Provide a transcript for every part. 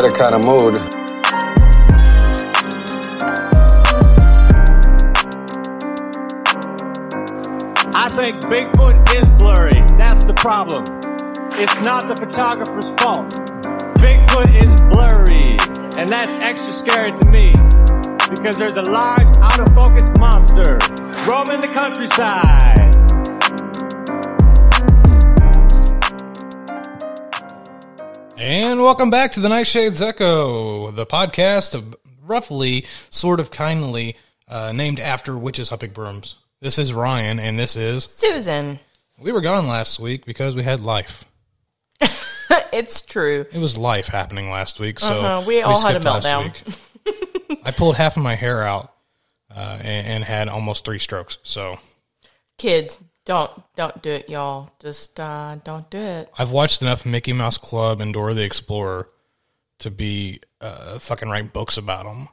vendetta kind of mood. I think Bigfoot is blurry. That's the problem. It's not the photographer's fault. Bigfoot is blurry, and that's extra scary to me because there's a large, out of focus monster roaming the countryside. And welcome back to the Nightshades Echo, the podcast of roughly, sort of kindly uh, named after witches humping brooms. This is Ryan, and this is. Susan. We were gone last week because we had life. it's true. It was life happening last week, so Uh-huh, we all had a skipped meltdown. week. I pulled half of my hair out uh, and, and had almost three strokes. So Kids, don't don't do it, y'all. Just uh, don't do it. I've watched enough Mickey Mouse Club and Dora the Explorer to be uh, fucking write books about them.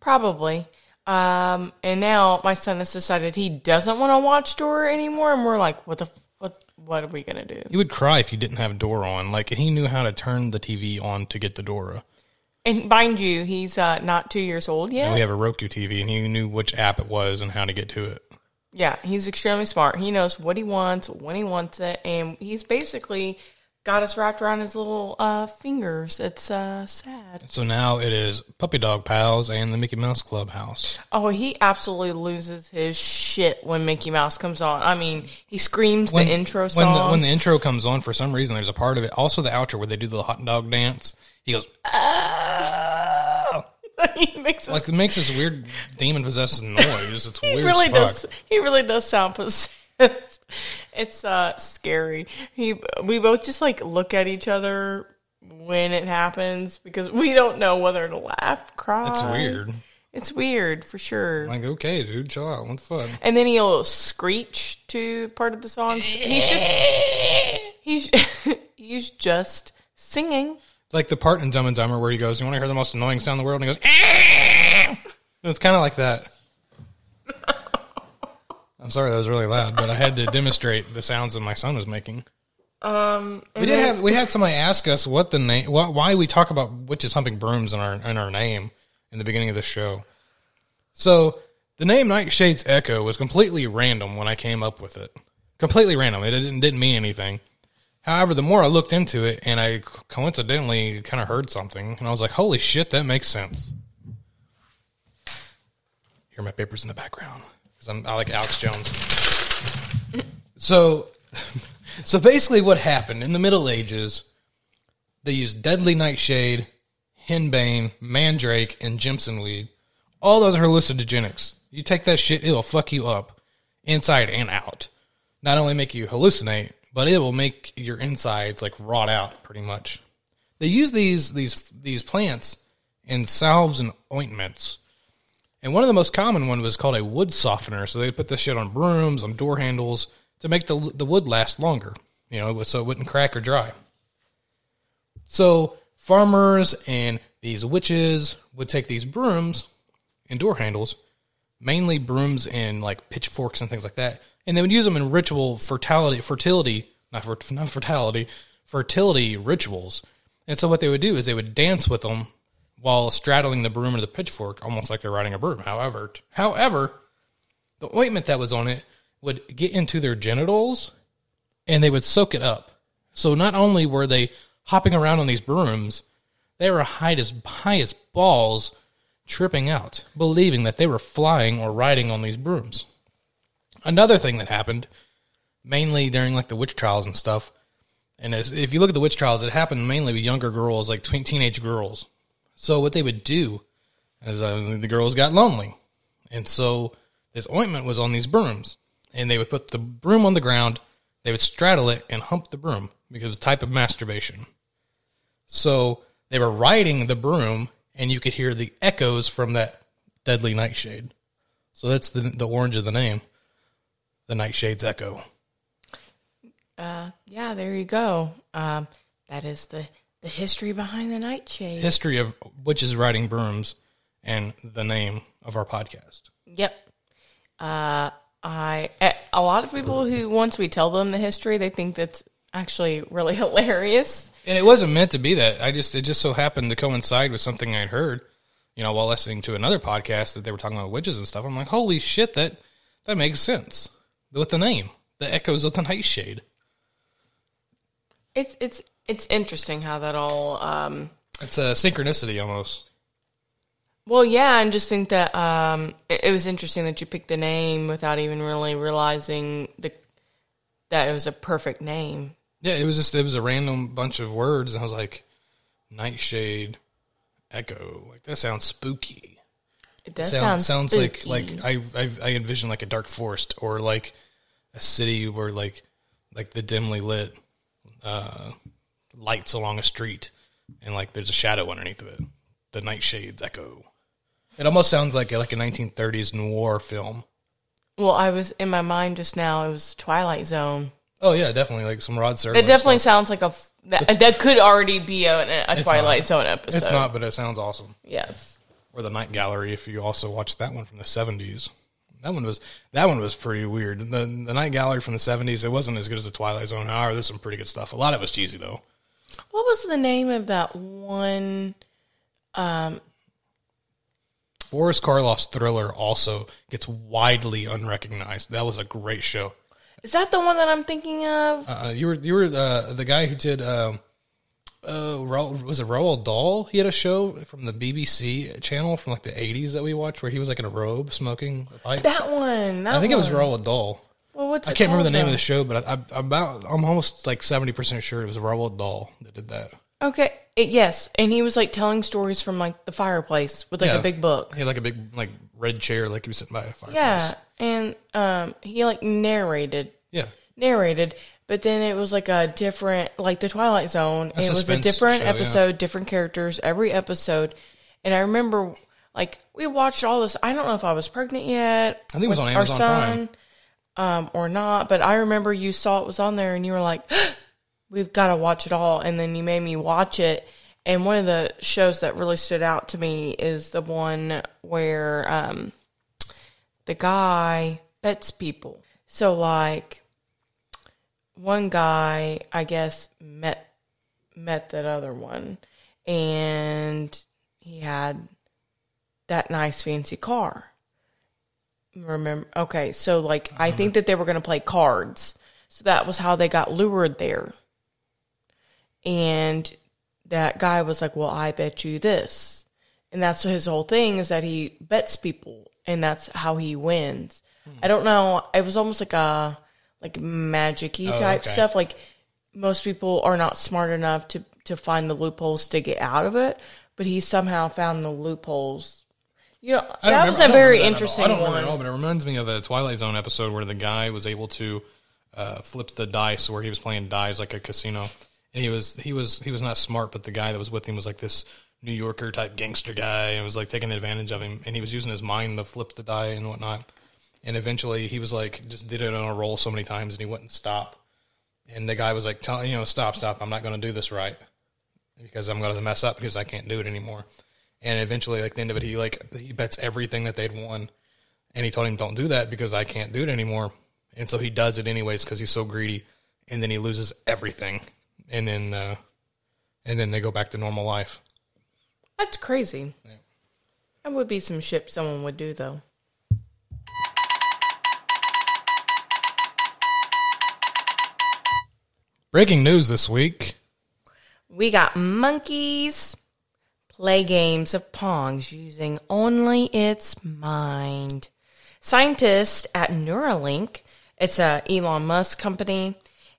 Probably. Um, and now my son has decided he doesn't want to watch Dora anymore, and we're like, what the f- what what are we gonna do? You would cry if you didn't have Dora on. Like he knew how to turn the TV on to get the Dora. And mind you, he's uh, not two years old yet. And we have a Roku TV, and he knew which app it was and how to get to it. Yeah, he's extremely smart. He knows what he wants, when he wants it, and he's basically got us wrapped around his little uh, fingers. It's uh, sad. So now it is Puppy Dog Pals and the Mickey Mouse Clubhouse. Oh, he absolutely loses his shit when Mickey Mouse comes on. I mean, he screams When- the intro when song. the, when the intro comes on, for some reason, there's a part of it. Also, the outro where they do the hot dog dance. He goes, he makes like it makes this weird demon possessed noise. It's he weird really does. He really does sound possessed. It's uh scary. He we both just like look at each other when it happens because we don't know whether to laugh, cry. It's weird. It's weird for sure. Like, okay, dude, chill out. What the fuck? and then he'll screech to part of the song. He's just he's he's just singing. Like the part in Dumb and Dumber where he goes, "You want to hear the most annoying sound in the world?" And he goes, "Eh." "It's kind of like that." I'm sorry that was really loud, but I had to demonstrate the sounds that my son was making. Um, We did have we had somebody ask us what the name, why, why we talk about witches humping brooms in our in our name in the beginning of the show. So the name Nightshades Echo was completely random when I came up with it. Completely random. It didn't, didn't mean anything. However, the more I looked into it, and I coincidentally kind of heard something, and I was like, "Holy shit, that makes sense." Hear my papers in the background because I'm I like Alex Jones. So, so basically, what happened in the Middle Ages? They used deadly nightshade, henbane, mandrake, and Jimson weed. All those are hallucinogenics. You take that shit, it'll fuck you up, inside and out. Not only make you hallucinate, but it will make your insides like rot out, pretty much. They use these these these plants in salves and ointments. And one of the most common one was called a wood softener. So they put this shit on brooms, on door handles to make the the wood last longer. You know, so it wouldn't crack or dry. So farmers and these witches would take these brooms and door handles, mainly brooms and like pitchforks and things like that, and they would use them in ritual fertility, fertility, not for, not fertility, fertility rituals. And so what they would do is they would dance with them while straddling the broom or the pitchfork, almost like they're riding a broom. However, however, the ointment that was on it would get into their genitals and they would soak it up. So not only were they hopping around on these brooms, they were high as high as balls, tripping out, believing that they were flying or riding on these brooms. Another thing that happened, mainly during like the witch trials and stuff, and as, if you look at the witch trials, it happened mainly with younger girls, like tween teenage girls. So what they would do is uh, the girls got lonely, and so this ointment was on these brooms, and they would put the broom on the ground, they would straddle it and hump the broom because it was a type of masturbation. So they were riding the broom, and you could hear the echoes from that deadly nightshade. So that's the the orange of the name. The Nightshade's echo. Uh, yeah, there you go. Um, that is the the history behind the nightshade. History of witches riding brooms and the name of our podcast. Yep. Uh, I a- a lot of people who once we tell them the history, they think that's actually really hilarious. And it wasn't meant to be that. I just it just so happened to coincide with something I'd heard, you know, while listening to another podcast that they were talking about witches and stuff. I'm like, holy shit, that that makes sense with the name, the echoes of the nightshade. It's it's it's interesting how that all. Um, It's a synchronicity almost. well, yeah, and just think that um, it, it was interesting that you picked the name without even really realizing the that it was a perfect name. Yeah, it was just it was a random bunch of words, and I was like, nightshade, echo. Like that sounds spooky. It does Sound- sound sounds like spooky. like I, I I envision like a dark forest or like a city where like like the dimly lit uh, lights along a street and like there's a shadow underneath of it. The nightshade's echo. It almost sounds like a, like a 1930s noir film. Well, I was in my mind just now. It was Twilight Zone. Oh yeah, definitely like some Rod Serling. It definitely stuff. sounds like a that, that could already be a, a Twilight not. Zone episode. It's not, but it sounds awesome. Yes. Or the Night Gallery if you also watched that one from the seventies. That one was that one was pretty weird. The the Night Gallery from the seventies, it wasn't as good as the Twilight Zone. However, there's some pretty good stuff. A lot of it was cheesy though. What was the name of that one? Um, Boris Karloff's Thriller also gets widely unrecognized. That was a great show. Is that the one that I'm thinking of? Uh, you were you were uh, the guy who did um, uh, Ro- was it Roald Dahl? He had a show from the BBC channel from like the eighties that we watched where he was like in a robe smoking a pipe. that one. That I think it was one. Roald Dahl. Well, what's I can't remember the name of the show, but I, I, about I'm almost like seventy percent sure it was Roald Dahl that did that. Okay. It, yes, and he was like telling stories from like the fireplace with like Yeah. a big book. He had like a big like red chair, like he was sitting by a fireplace. Yeah, and um, he like narrated, yeah. narrated, but then it was like a different, like the Twilight Zone. It was a different show, yeah. episode, different characters every episode, and I remember like we watched all this. I don't know if I was pregnant yet. I think it was on our Amazon son, um, or not, but I remember you saw it was on there, and you were like, "We've got to watch it all," and then you made me watch it. And one of the shows that really stood out to me is the one where um, the guy bets people. So like one guy, I guess, met met that other one and he had that nice fancy car. Remember okay, so like I uh-huh. think that they were gonna play cards. So that was how they got lured there. And that guy was like, Well, I bet you this. And that's his whole thing is that he bets people and that's how he wins. Hmm. I don't know. It was almost like a like magic y Oh, type okay. stuff. Like most people are not smart enough to to find the loopholes to get out of it, but he somehow found the loopholes. You know, that was remember- I a very remember that at all. interesting I don't remember one. at all, but it reminds me of a Twilight Zone episode where the guy was able to uh, flip the dice, where he was playing dice like a casino, and he was he was he was not smart, but the guy that was with him was like this New Yorker type gangster guy, and was like taking advantage of him, and he was using his mind to flip the die and whatnot. And eventually, he was like just did it on a roll so many times, and he wouldn't stop. And the guy was like, "Tell you know, stop, stop! I'm not going to do this right because I'm going to mess up because I can't do it anymore." And eventually, like the end of it, he like he bets everything that they'd won, and he told him, "Don't do that because I can't do it anymore." And so he does it anyways because he's so greedy, and then he loses everything, and then uh, and then they go back to normal life. That's crazy. That would be some shit someone would do though. Breaking news this week: We got monkeys play games of pongs using only its mind. Scientists at Neuralink, it's a Elon Musk company,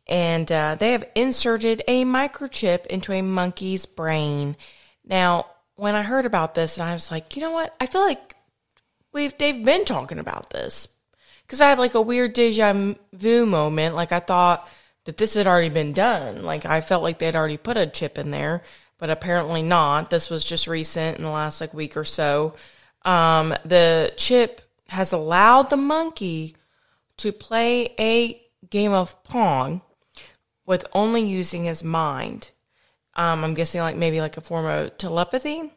and uh, they have inserted a microchip into a monkey's brain. Now, when I heard about this, and I was like, you know what? I feel like we've they've been talking about this because I had like a weird deja vu moment. Like I thought that this had already been done. Like I felt like they'd already put a chip in there, but apparently not. This was just recent in the last like week or so. Um, the chip has allowed the monkey to play a game of Pong with only using his mind. Um, I'm guessing like maybe like a form of telepathy.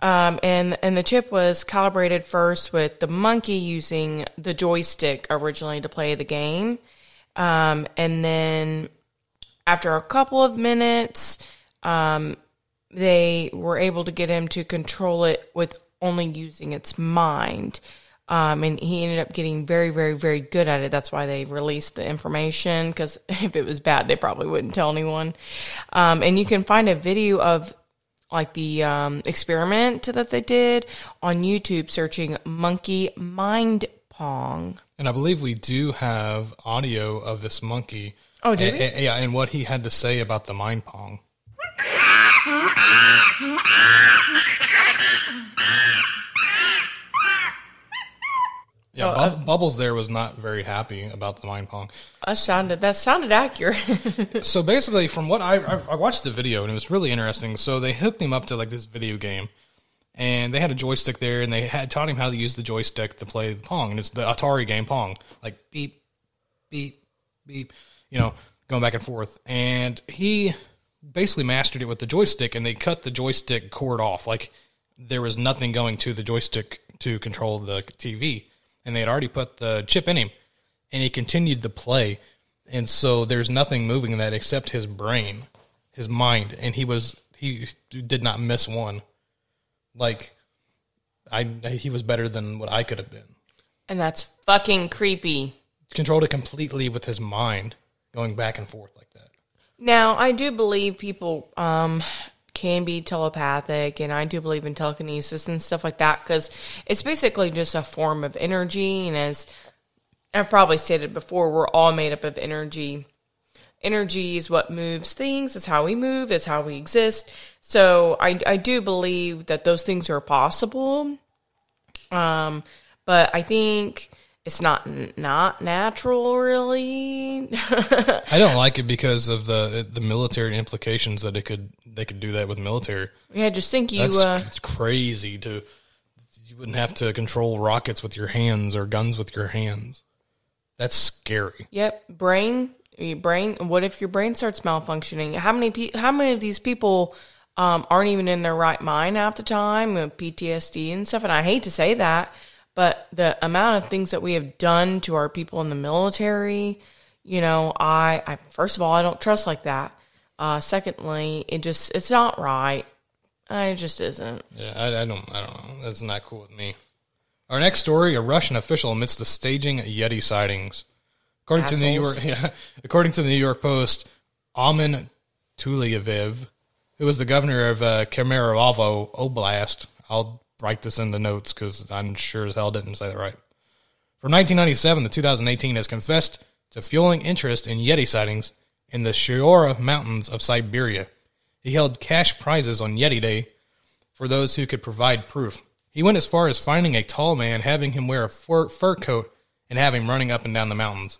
Um, and and the chip was calibrated first with the monkey using the joystick originally to play the game, um, and then after a couple of minutes, um, they were able to get him to control it with only using its mind. Um, and he ended up getting very, very, very good at it. That's why they released the information because if it was bad, they probably wouldn't tell anyone. Um, and you can find a video of like the um, experiment that they did on YouTube searching monkey mind pong. And I believe we do have audio of this monkey. Oh, do and, we? and- yeah, and what he had to say about the mind pong. Yeah, Oh, Bub- uh, Bubbles there was not very happy about the mind pong. That sounded that sounded accurate. So basically, from what I, I I watched the video and it was really interesting. So they hooked him up to like this video game, and they had a joystick there, and they had taught him how to use the joystick to play Pong, and it's the Atari game Pong, like beep, beep, beep, you know, going back and forth. And he basically mastered it with the joystick, and they cut the joystick cord off, like there was nothing going to the joystick to control the TV, and they had already put the chip in him, and he continued to play, and so there's nothing moving in that except his brain, his mind, and he was he did not miss one. Like, I he was better than what I could have been. and that's fucking creepy. Controlled it completely with his mind, going back and forth like that. Now, I do believe people um, can be telepathic, and I do believe in telekinesis and stuff like that because it's basically just a form of energy. And as I've probably stated before, we're all made up of energy. Energy is what moves things. It's how we move. It's how we exist. So I, I do believe that those things are possible. Um, but I think it's not not natural, really. I don't like it because of the the military implications that it could they could do that with military. yeah, just think you. That's Uh, it's crazy to you wouldn't have to control rockets with your hands or guns with your hands. That's scary. Yep, brain, your brain. What if your brain starts malfunctioning? How many pe- How many of these people um, aren't even in their right mind half the time with PTSD and stuff? And I hate to say that, but the amount of things that we have done to our people in the military, you know, I, I first of all, I don't trust like that. Uh, secondly, it just it's not right. It just isn't. Yeah, I, I don't I don't know. That's not cool with me. Our next story: A Russian official admits to staging Yeti sightings. According to the New York, yeah, according to the New York Post, Amin Tulyayev, who was the governor of uh, Kemerovo Oblast, I'll write this in the notes because I'm sure as hell didn't say that right. From 1997 to 2018, has confessed to fueling interest in Yeti sightings in the Shiora Mountains of Siberia. He held cash prizes on Yeti Day for those who could provide proof. He went as far as finding a tall man, having him wear a fur, fur coat, and have him running up and down the mountains.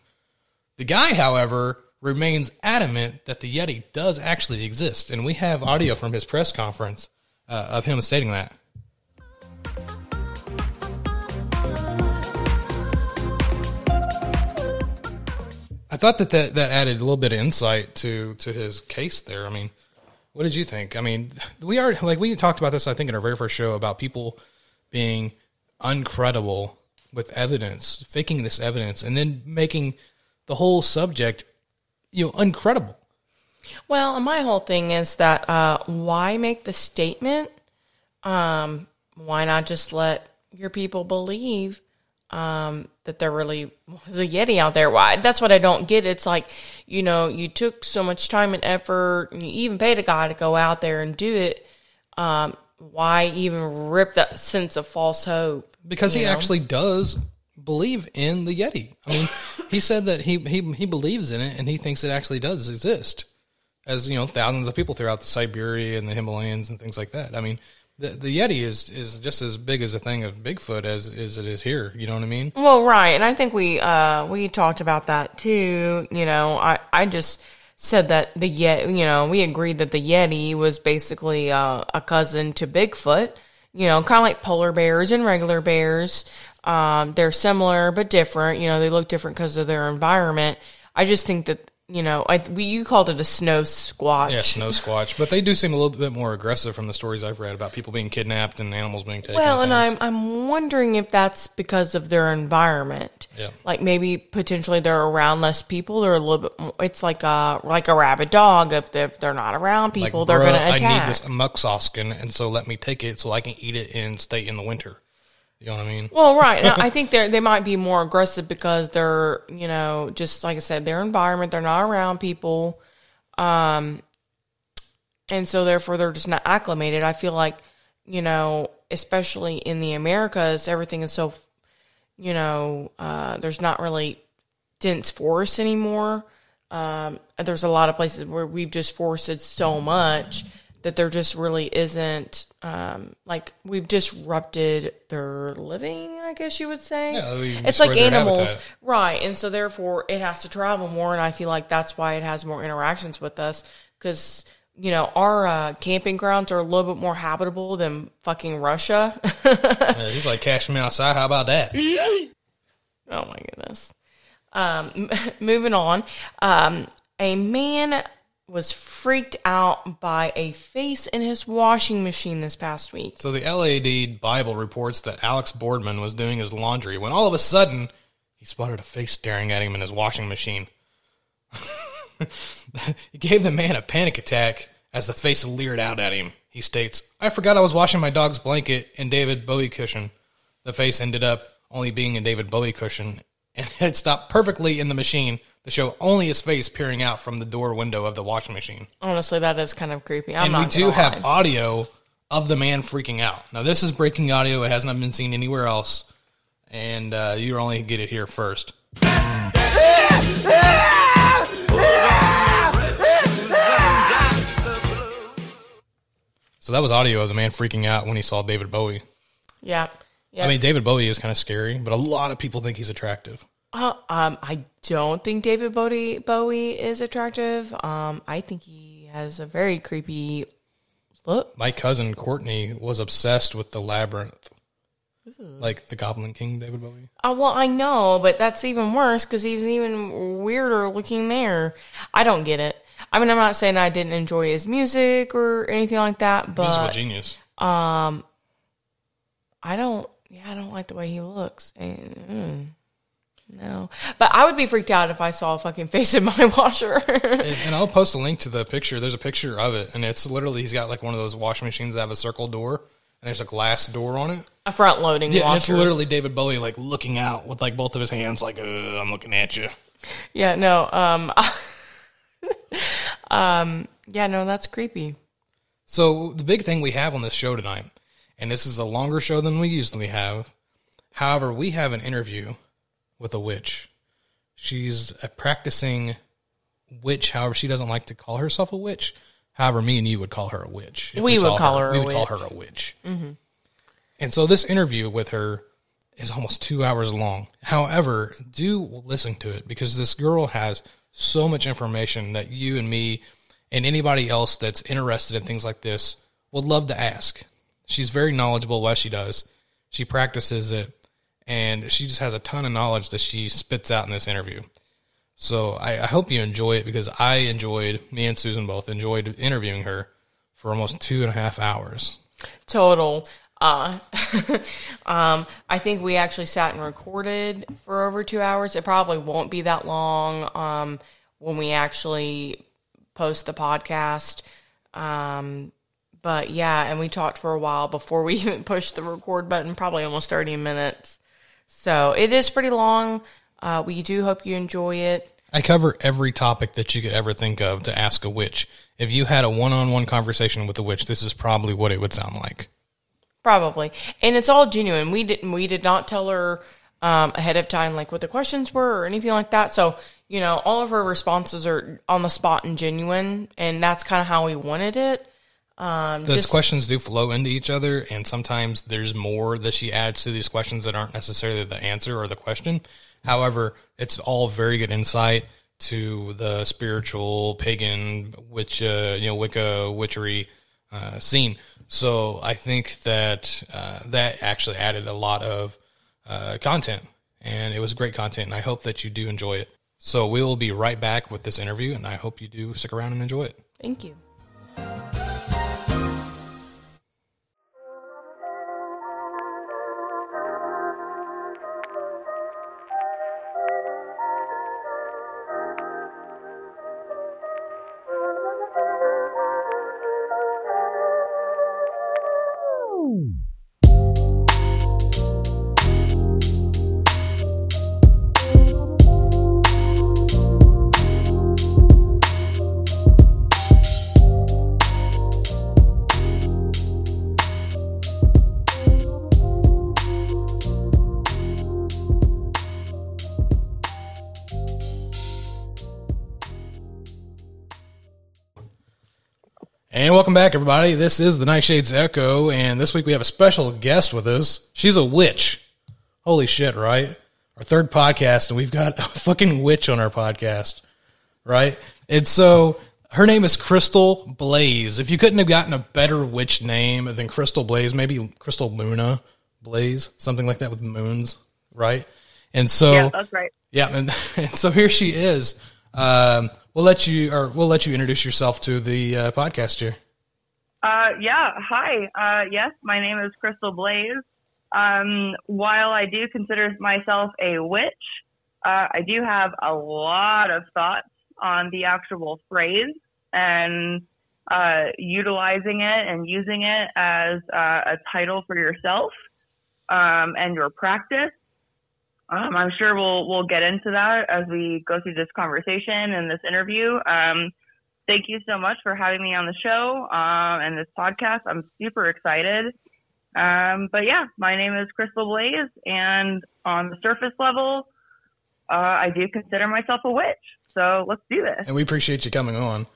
The guy, however, remains adamant that the Yeti does actually exist, and we have audio from his press conference uh, of him stating that. I thought that, that that added a little bit of insight to to his case there. I mean, what did you think? I mean, we are like we talked about this. I think in our very first show about people being uncredible with evidence, faking this evidence, and then making the whole subject, you know, uncredible. Well, my whole thing is that uh, why make the statement? Um, why not just let your people believe um, that there really was a Yeti out there? Why? That's what I don't get. It's like you know, you took so much time and effort, and you even paid a guy to go out there and do it. Um, why even rip that sense of false hope? because he know? actually does believe in the Yeti. I mean, he said that he, he he believes in it and he thinks it actually does exist. As you know, thousands of people throughout the Siberia and the Himalayas and things like that. I mean, the the Yeti is is just as big as a thing of Bigfoot as as it is here. You know what I mean? Well, right, and I think we uh we talked about that too. You know, I I just said that the Yeti, you know, we agreed that the Yeti was basically uh, a cousin to Bigfoot. you know, kind of like polar bears and regular bears. Um, they're similar but different. You know, they look different because of their environment. I just think that you know, I we you called it a snow squatch. Yeah, snow squatch. But they do seem a little bit more aggressive from the stories I've read about people being kidnapped and animals being taken. Well, and. I'm I'm wondering if that's because of their environment. Yeah. Like maybe potentially they're around less people. They're a little bit. More, it's like a like a rabid dog. If they're, if they're not around like, people, they're going to I need this muskox skin, and so let me take it so I can eat it and stay in the winter. You know what I mean? Well, right. I think they they might be more aggressive because they're you know just like I said, their environment. They're not around people, um, and so therefore they're just not acclimated. I feel like you know, especially in the Americas, everything is so you know, uh, there's not really dense forests anymore. Um, there's a lot of places where we've just forested so much that there just really isn't um, like we've disrupted their living. I guess you would say. Yeah, it's like animals, right? And so therefore it has to travel more, and I feel like that's why it has more interactions with us because. You know, our uh, camping grounds are a little bit more habitable than fucking Russia. Yeah, he's like, cash me outside. How about that? Oh my goodness. Um, moving on. Um, a man was freaked out by a face in his washing machine this past week. So the LAD Bible reports that Alex Boardman was doing his laundry when all of a sudden he spotted a face staring at him in his washing machine. it gave the man a panic attack as the face leered out at him. He states, I forgot I was washing my dog's blanket and David Bowie cushion. The face ended up only being a David Bowie cushion and had stopped perfectly in the machine to show only his face peering out from the door window of the washing machine Honestly, that is kind of creepy. I'm and we do have lie. audio of the man freaking out. Now, this is breaking audio. It has not been seen anywhere else, and uh, you only get it here first. So that was audio of the man freaking out when he saw David Bowie. Yeah. Yeah. I mean, David Bowie is kind of scary, but a lot of people think he's attractive. Uh, um, I don't think David Bowie, Bowie is attractive. Um, I think he has a very creepy look. My cousin Courtney was obsessed with the labyrinth, like the Goblin King, David Bowie. Oh, well, I know, but that's even worse because he's even weirder looking there. I don't get it. I mean, I'm not saying I didn't enjoy his music or anything like that, He's a but genius. I don't. Yeah, I don't like the way he looks. And, mm, no, but I would be freaked out if I saw a fucking face in my washer. And, and I'll post a link to the picture. There's a picture of it, and it's literally he's got like one of those washing machines that have a circle door, and there's a glass door on it. a front loading Yeah, and it's washer. literally David Bowie like looking out with like both of his hands, like uh, I'm looking at you. Yeah, no. Um, um, yeah, no, that's creepy. So the big thing we have on this show tonight, and this is a longer show than we usually have. However, we have an interview with a witch. She's a practicing witch. However, she doesn't like to call herself a witch. However, me and you would call her a witch. If We would call her We a would call witch. her a witch. Mm-hmm. And so this interview with her is almost two hours long. However, do listen to it because this girl has so much information that you and me and anybody else that's interested in things like this would love to ask. She's very knowledgeable what she does. She practices it and she just has a ton of knowledge that she spits out in this interview. So I, I hope you enjoy it because I enjoyed, me and Susan both enjoyed interviewing her for almost two and a half hours. Total. Uh, um, I think we actually sat and recorded for over two hours. It probably won't be that long um, when we actually post the podcast. Um, but yeah, and we talked for a while before we even pushed the record button, probably almost 30 minutes. So it is pretty long. Uh, we do hope you enjoy it. I cover every topic that you could ever think of to ask a witch. If you had a one on one conversation with a witch, this is probably what it would sound like. Probably, and it's all genuine. We didn't. We did not tell her um, ahead of time like what the questions were or anything like that. So you know, all of her responses are on the spot and genuine, and that's kind of how we wanted it. Um, Those just questions do flow into each other, and sometimes there's more that she adds to these questions that aren't necessarily the answer or the question. However, it's all very good insight to the spiritual, pagan, witch, uh, you know, Wicca, witchery uh, scene. So I think that uh, that actually added a lot of uh, content, and it was great content. And I hope that you do enjoy it. So we will be right back with this interview, and I hope you do stick around and enjoy it. Thank you. Back, everybody. This is the Nightshades Echo, and this week we have a special guest with us. She's a witch. Holy shit, right? Our third podcast, and we've got a fucking witch on our podcast, right? And so her name is Krystal Blaze. If you couldn't have gotten a better witch name than Krystal Blaze, maybe Krystal Luna Blaze, something like that with moons, right? And so Yeah, that's right. yeah, and, and so here she is. Um, we'll let you, or we'll let you introduce yourself to the uh, podcast here. Uh, yeah, hi. Uh, yes, my name is Krystal Blaze. Um, while I do consider myself a witch, uh, I do have a lot of thoughts on the actual phrase and uh, utilizing it and using it as uh, a title for yourself um, and your practice. Um, I'm sure we'll we'll get into that as we go through this conversation and this interview. Um, thank you so much for having me on the show um, and this podcast. I'm super excited. Um, but yeah, my name is Krystal Blaze, and on the surface level, uh, I do consider myself a witch. So let's do this. And we appreciate you coming on.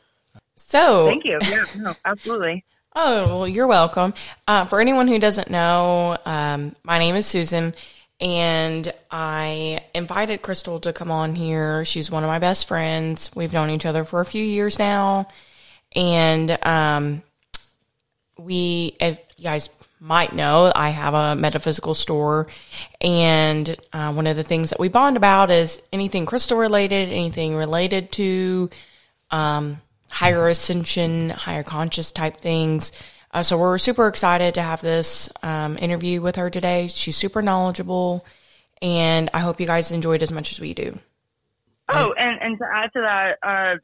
So, Thank you. Yeah, no, absolutely. Oh, well, you're welcome. Uh, for anyone who doesn't know, um, my name is Susan, and I invited Krystal to come on here. She's one of my best friends. We've known each other for a few years now, and um, we, if you guys might know, I have a metaphysical store, and uh, one of the things that we bond about is anything crystal related, anything related to um, higher ascension, higher conscious type things. Uh, so we're super excited to have this um, interview with her today. She's super knowledgeable, and I hope you guys enjoyed as much as we do. Oh, and, and to add to that, uh,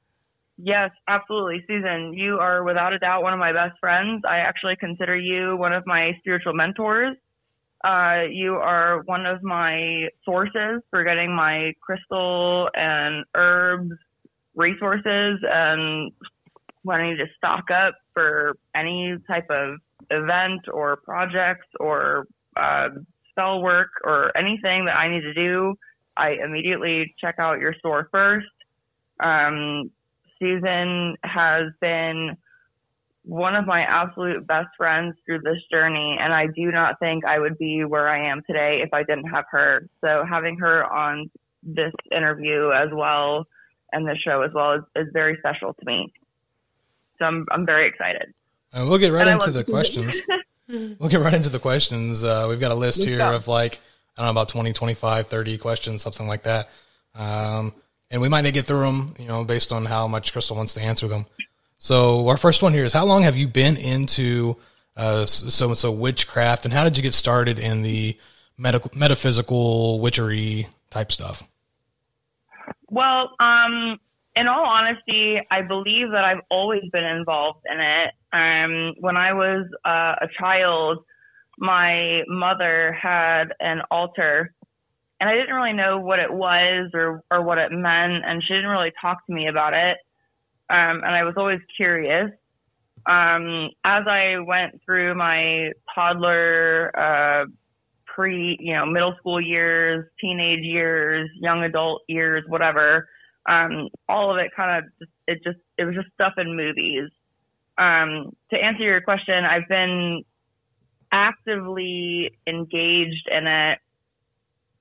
yes, absolutely. Susan, you are without a doubt one of my best friends. I actually consider you one of my spiritual mentors. Uh, you are one of my sources for getting my crystal and herbs resources and need to stock up for any type of event or projects or uh, spell work or anything that I need to do, I immediately check out your store first. Um, Susan has been one of my absolute best friends through this journey, and I do not think I would be where I am today if I didn't have her. So having her on this interview as well and this show as well is, is very special to me. So I'm I'm very excited. Uh, we'll get right And into the questions. we'll get right into the questions. Uh, we've got a list here of like, I don't know, about 20, 25, 30 questions, something like that. Um, and we might not get through them, you know, based on how much Krystal wants to answer them. So our first one here is how long have you been into uh, so and so witchcraft, and how did you get started in the medical metaphysical witchery type stuff? Well, um, in all honesty, I believe that I've always been involved in it. Um, when I was uh, a child, my mother had an altar, and I didn't really know what it was or or what it meant, and she didn't really talk to me about it. Um, and I was always curious. Um, as I went through my toddler, uh, pre, you know, middle school years, teenage years, young adult years, whatever. Um, all of it kind of, it just, it was just stuff in movies. Um, to answer your question, I've been actively engaged in it,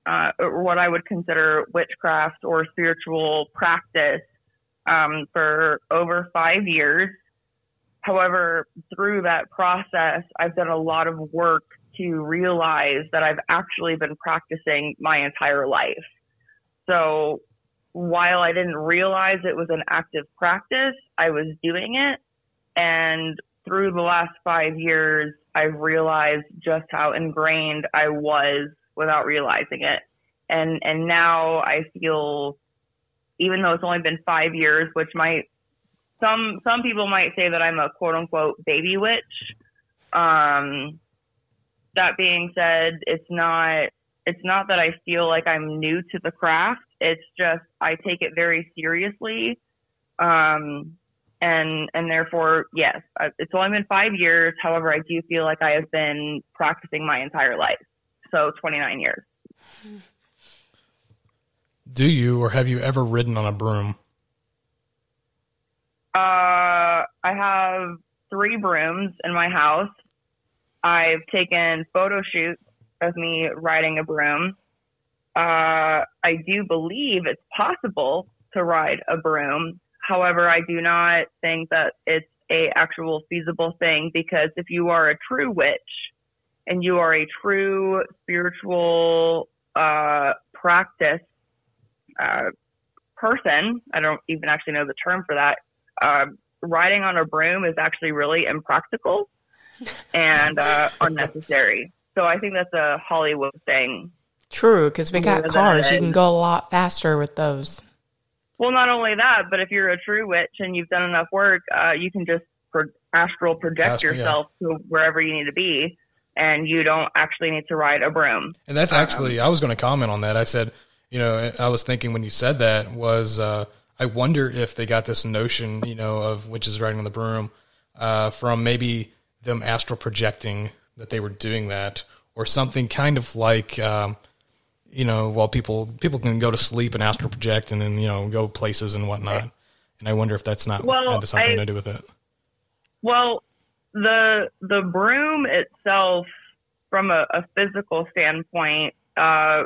uh, what I would consider witchcraft or spiritual practice, um, for over five years. However, through that process, I've done a lot of work to realize that I've actually been practicing my entire life. So while I didn't realize it was an active practice, I was doing it. And through the last five years, I've realized just how ingrained I was without realizing it. And, and now I feel, even though it's only been five years, which might, some, some people might say that I'm a quote unquote baby witch. Um, that being said, it's not, it's not that I feel like I'm new to the craft. It's just I take it very seriously. Um, and, and therefore, yes, I- it's only been five years. However, I do feel like I have been practicing my entire life. So 29 years. Do you or have you ever ridden on a broom? Uh, I have three brooms in my house. I've taken photo shoots of me riding a broom. Uh, I do believe it's possible to ride a broom. However, I do not think that it's a actual feasible thing because if you are a true witch and you are a true spiritual uh, practice uh, person, I don't even actually know the term for that. Uh, riding on a broom is actually really impractical and uh, unnecessary. So I think that's a Hollywood thing. True, because we got cars. You can go a lot faster with those. Well, not only that, but if you're a true witch and you've done enough work, uh, you can just pro- astral project Astral, yeah. yourself to wherever you need to be, and you don't actually need to ride a broom. And that's actually, I was going to comment on that. I said, you know, I was thinking when you said that was, uh, I wonder if they got this notion, you know, of witches riding on the broom uh, from maybe them astral projecting that they were doing that, or something kind of like, um, you know, while people people can go to sleep and astral project and then you know go places and whatnot. And I wonder if that's not Well, had something I- to do with it. Well, the the broom itself, from a, a physical standpoint, uh,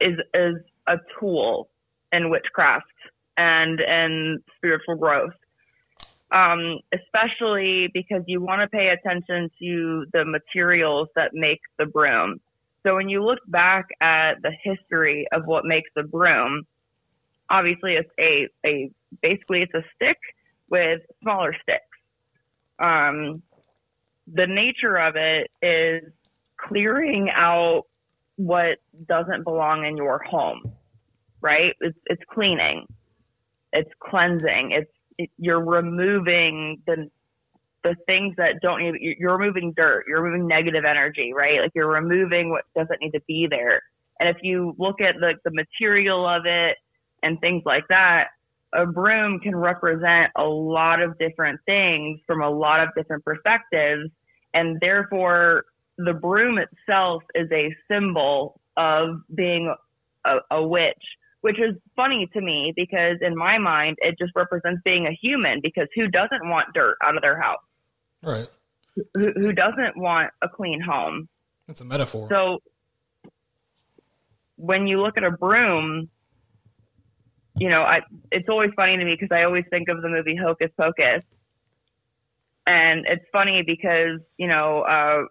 is is a tool in witchcraft and in spiritual growth. Um, especially because you want to pay attention to the materials that make the broom. So when you look back at the history of what makes a broom, obviously it's a, a basically it's a stick with smaller sticks. Um, the nature of it is clearing out what doesn't belong in your home, right? It's, it's cleaning, it's cleansing, it's it, you're removing the the things that don't need. you- You're removing dirt, you're removing negative energy, right? Like you're removing what doesn't need to be there. And if you look at the the material of it and things like that, a broom can represent a lot of different things from a lot of different perspectives. And therefore, the broom itself is a symbol of being a, a witch, which is funny to me because in my mind, it just represents being a human because who doesn't want dirt out of their house? Right. Who, who doesn't want a clean home? It's a metaphor. So when you look at a broom, you know, I it's always funny to me because I always think of the movie Hocus Pocus. And it's funny because, you know, uh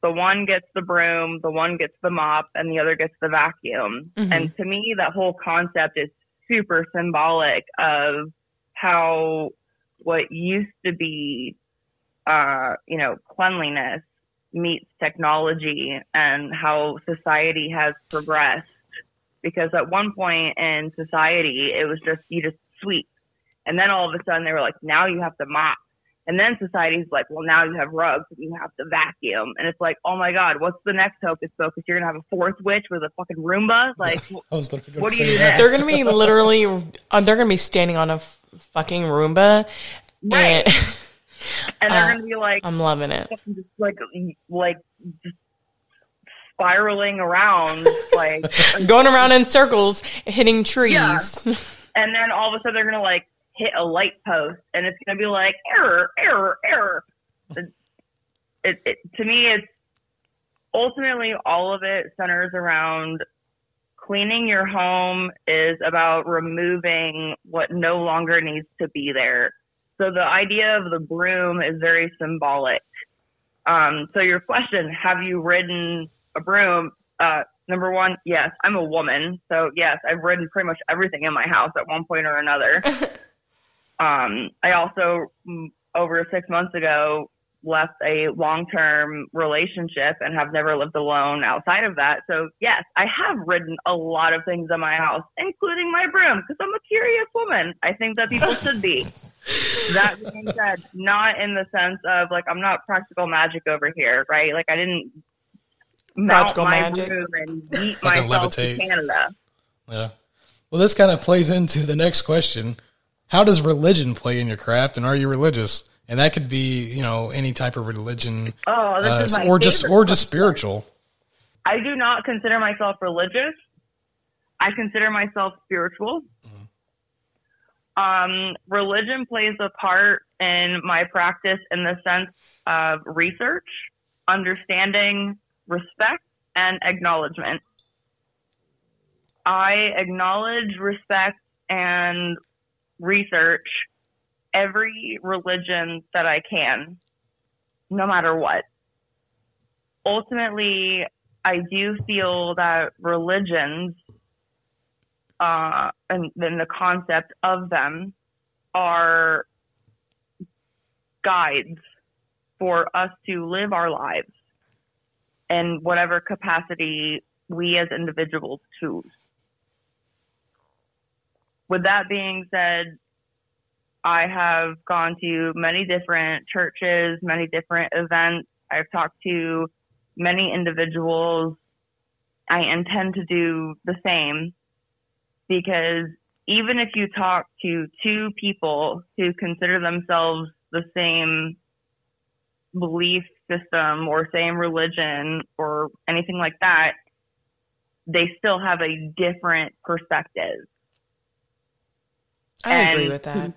the one gets the broom, the one gets the mop, and the other gets the vacuum. Mhm. And to me that whole concept is super symbolic of how what used to be uh, you know, cleanliness meets technology and how society has progressed. Because at one point in society, it was just, you just sweep. And then all of a sudden they were like, now you have to mop. And then society's like, well, now you have rugs and you have to vacuum. And it's like, oh my God, what's the next hocus pocus? You're going to have a fourth witch with a fucking Roomba? Like, I was literally going What do you say do that. They're gonna be literally. Uh, they're gonna be standing on a f- fucking Roomba. Right. And and they're Uh, going to be like, I'm loving it. just like, like, just spiraling around, like, Going around in circles, hitting trees. Yeah. and then all of a sudden they're gonna like hit a light post, and it's gonna be like error, error, error. It, it to me, it's ultimately all of it centers around cleaning your home is about removing what no longer needs to be there. So the idea of the broom is very symbolic. Um, so your question, have you ridden a broom? Uh, number one, yes, I'm a woman. So yes, I've ridden pretty much everything in my house at one point or another. um, I also, over six months ago, left a long-term relationship and have never lived alone outside of that. So yes, I have ridden a lot of things in my house, including my broom, because I'm a curious woman. I think that people should be. that being said, not in the sense of like I'm not practical magic over here, right? Like I didn't mount Practical my magic. broom and yeet Fucking myself to. Canada. Yeah. Well, this kind of plays into the next question. How does religion play in your craft and are you religious? And that could be, you know, any type of religion Oh, this uh, is my or just favorite or just spiritual. I do not consider myself religious. I consider myself spiritual. Um, religion plays a part in my practice in the sense of research, understanding, respect, and acknowledgement. I acknowledge, respect, and research every religion that I can, no matter what. Ultimately, I do feel that religions uh, and then the concept of them are guides for us to live our lives in whatever capacity we as individuals choose. With that being said, I have gone to many different churches, many different events. I've talked to many individuals. I intend to do the same because even if you talk to two people who consider themselves the same belief system or same religion or anything like that, they still have a different perspective. I agree with that.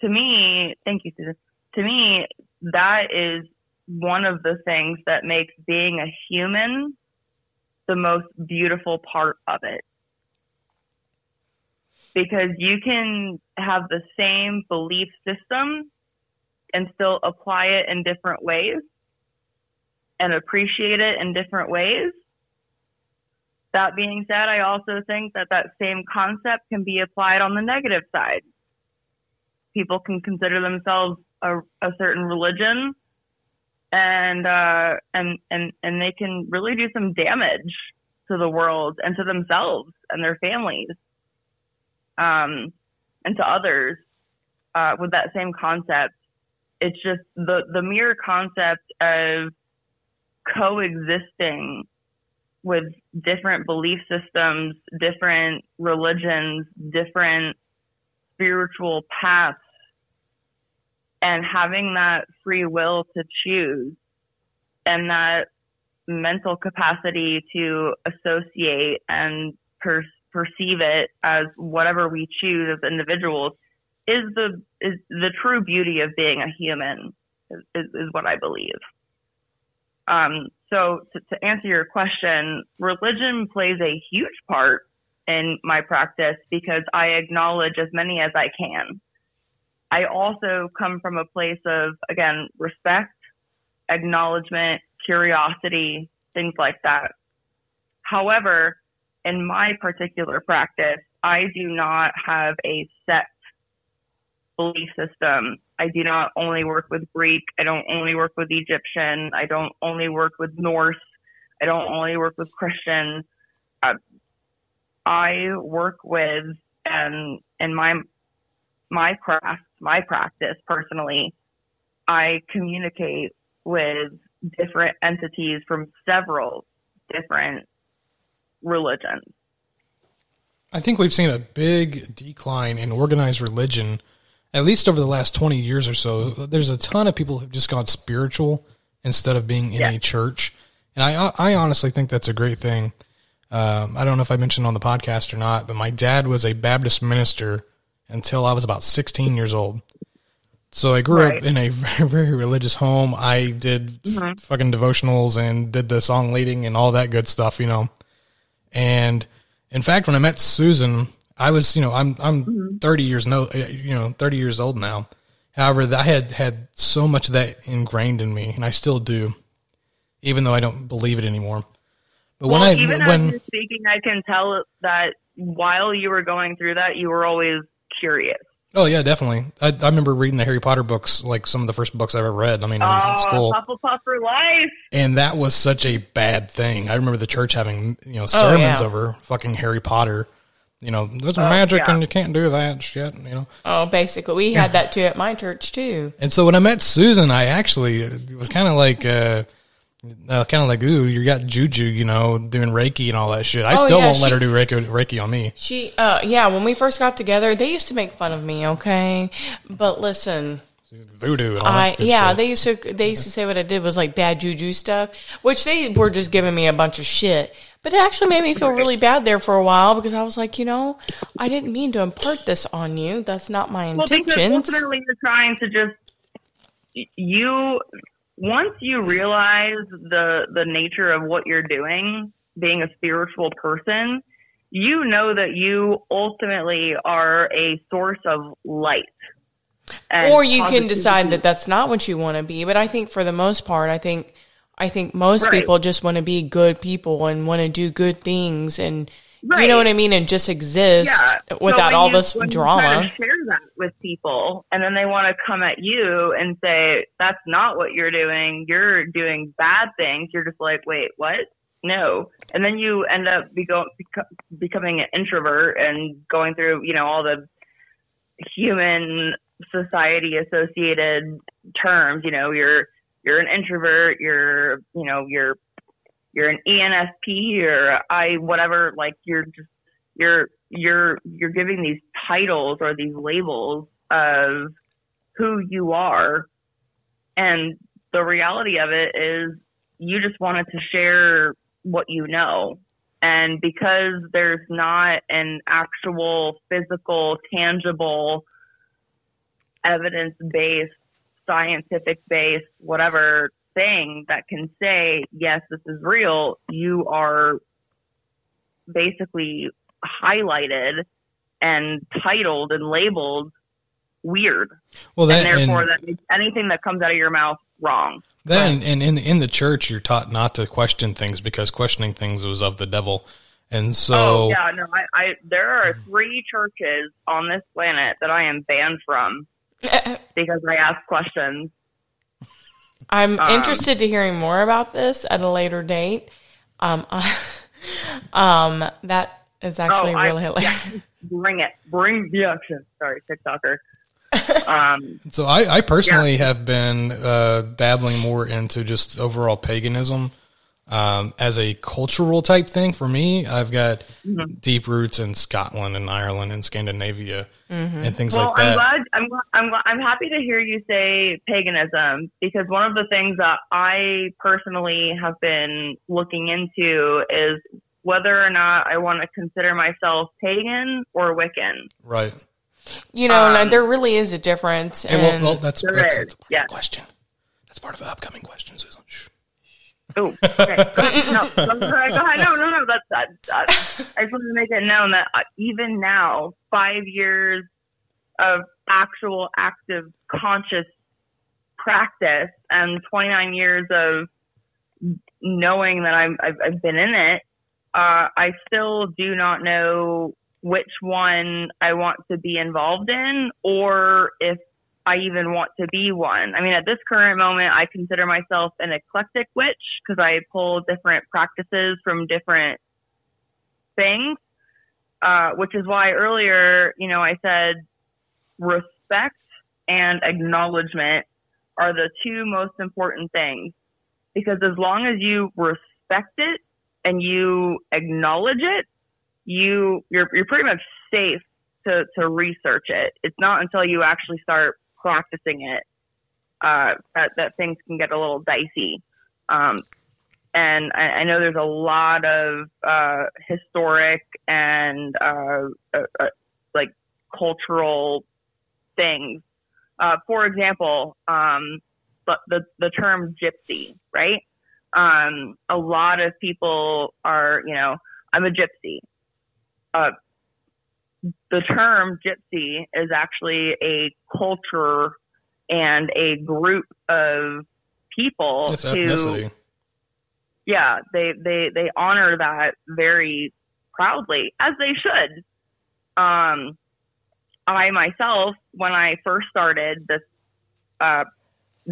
to me, thank you, Susan. To me, that is one of the things that makes being a human the most beautiful part of it. Because you can have the same belief system and still apply it in different ways and appreciate it in different ways. That being said, I also think that that same concept can be applied on the negative side people can consider themselves a, a certain religion and uh and and and they can really do some damage to the world and to themselves and their families um and to others uh with that same concept it's just the the mere concept of coexisting with different belief systems different religions different spiritual paths and having that free will to choose and that mental capacity to associate and per- perceive it as whatever we choose as individuals is the is the true beauty of being a human is, is, what I believe. Um, so to, to answer your question, religion plays a huge part in my practice because I acknowledge as many as I can. I also come from a place of, again, respect, acknowledgement, curiosity, things like that. However, in my particular practice, I do not have a set belief system. I do not only work with Greek. I don't only work with Egyptian. I don't only work with Norse. I don't only work with Christian. Uh, I work with and in my my craft, my practice personally, I communicate with different entities from several different religions. I think we've seen a big decline in organized religion, at least over the last 20 years or so. There's a ton of people who've just gone spiritual instead of being in Yeah. a church. And I, I honestly think that's a great thing. Um, I don't know if I mentioned on the podcast or not, but my dad was a Baptist minister until I was about 16 years old. So I grew Right. up in a very, very religious home. I did Mhm. fucking devotionals and did the song leading and all that good stuff, you know. And in fact, when I met Susan, I was, you know, I'm I'm 30 years no, uh, you know, 30 years old now. However, I had had so much of that ingrained in me, and I still do, even though I don't believe it anymore. But Well, when I even when speaking, I can tell that while you were going through that, you were always curious. Oh yeah, definitely. I, I remember reading the Harry Potter books, like some of the first books I ever read. I mean, in, in Oh, school, Hufflepuff for life. and that was such a bad thing. I remember the church having you know sermons yeah. over fucking Harry Potter. You know, there's magic yeah. and you can't do that shit. You know, Oh, basically, we had that too at my church too. and so when I met Susan, I actually was kind of like. uh uh, kind of like, ooh, you got juju, you know, doing Reiki and all that shit. I Oh, still yeah, won't let her do Reiki, Reiki on me. She, uh, yeah, when we first got together, they used to make fun of me. Okay, but listen, Voodoo and all I that yeah, shit. they used to they used to say what I did was like bad juju stuff, which they were just giving me a bunch of shit. But it actually made me feel really bad there for a while because I was like, you know, I didn't mean to impart this on you. That's not my Well, because intentions. ultimately you're trying to just you once you realize the the nature of what you're doing, being a spiritual person, you know that you ultimately are a source of light. or you can decide that that's not what you want to be. But I think for the most part, I think I think most Right. people just want to be good people and want to do good things and you know what I mean, and just exist Yeah. Without when all you- this when you try drama. share that with people, and then they want to come at you and say that's not what you're doing. You're doing bad things. You're just like, wait, what? No. And then you end up beco- becoming an introvert and going through, you know, all the human society associated terms. You know, you're you're an introvert. You're you know you're you're an ENFP or I whatever. Like you're just you're you're you're giving these titles or these labels of who you are and the reality of it is you just wanted to share what you know and because there's not an actual physical tangible evidence based scientific based whatever thing that can say yes this is real you are basically highlighted and titled and labeled weird. Well, that, and therefore, and, that makes anything that comes out of your mouth wrong. then and in in the church, you're taught not to question things because questioning things was of the devil, and so oh yeah, no, I, I there are three churches on this planet that I am banned from because I ask questions. I'm Um, interested to hearing more about this at a later date. Um, um, that is actually oh, I- really hilarious. yeah, bring it, bring the action. Sorry, TikToker. um, So I, I personally have been uh, dabbling more into just overall paganism um, as a cultural type thing. For me, I've got Mm-hmm. deep roots in Scotland and Ireland and Scandinavia and things Well, like I'm that. glad. I'm I'm I'm happy to hear you say paganism because one of the things that I personally have been looking into is whether or not I want to consider myself pagan or Wiccan. right. You know, Um, and there really is a difference. Hey, well, and- well, that's There that's, is, that's part yeah. of the question. That's part of the upcoming question, Susan. Shh. Oh, okay. No, ahead. No, no, no. That's that. that. I just wanted to make it known that uh, even now, five years of actual active conscious practice and 29 years of knowing that I'm, I've, I've been in it, uh, I still do not know which one I want to be involved in or if I even want to be one. I mean, at this current moment, I consider myself an eclectic witch because I pull different practices from different things, uh, which is why earlier, you know, I said respect and acknowledgement are the two most important things because as long as you respect it and you acknowledge it, you you're you're pretty much safe to to research it. It's not until you actually start practicing it uh, that that things can get a little dicey. Um, and I, I know there's a lot of uh, historic and uh, uh, uh, like cultural things. Uh, for example, um, the the term gypsy, right? Um, a lot of people are, you know, I'm a gypsy. The term gypsy is actually a culture and a group of people It's who ethnicity. yeah, they they they honor that very proudly, as they should. Um, I myself, when I first started this uh,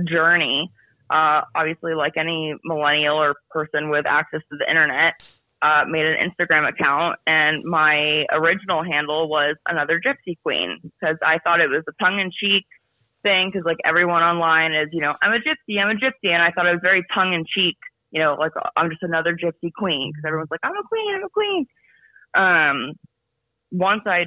journey, uh, obviously, like any millennial or person with access to the internet, uh, made an Instagram account, and my original handle was another Gypsy Queen because I thought it was a tongue in cheek thing because like everyone online is, you know, I'm a gypsy, I'm a gypsy, and I thought it was very tongue in cheek, you know, like I'm just another gypsy queen because everyone's like, I'm a queen, I'm a queen. Um, once I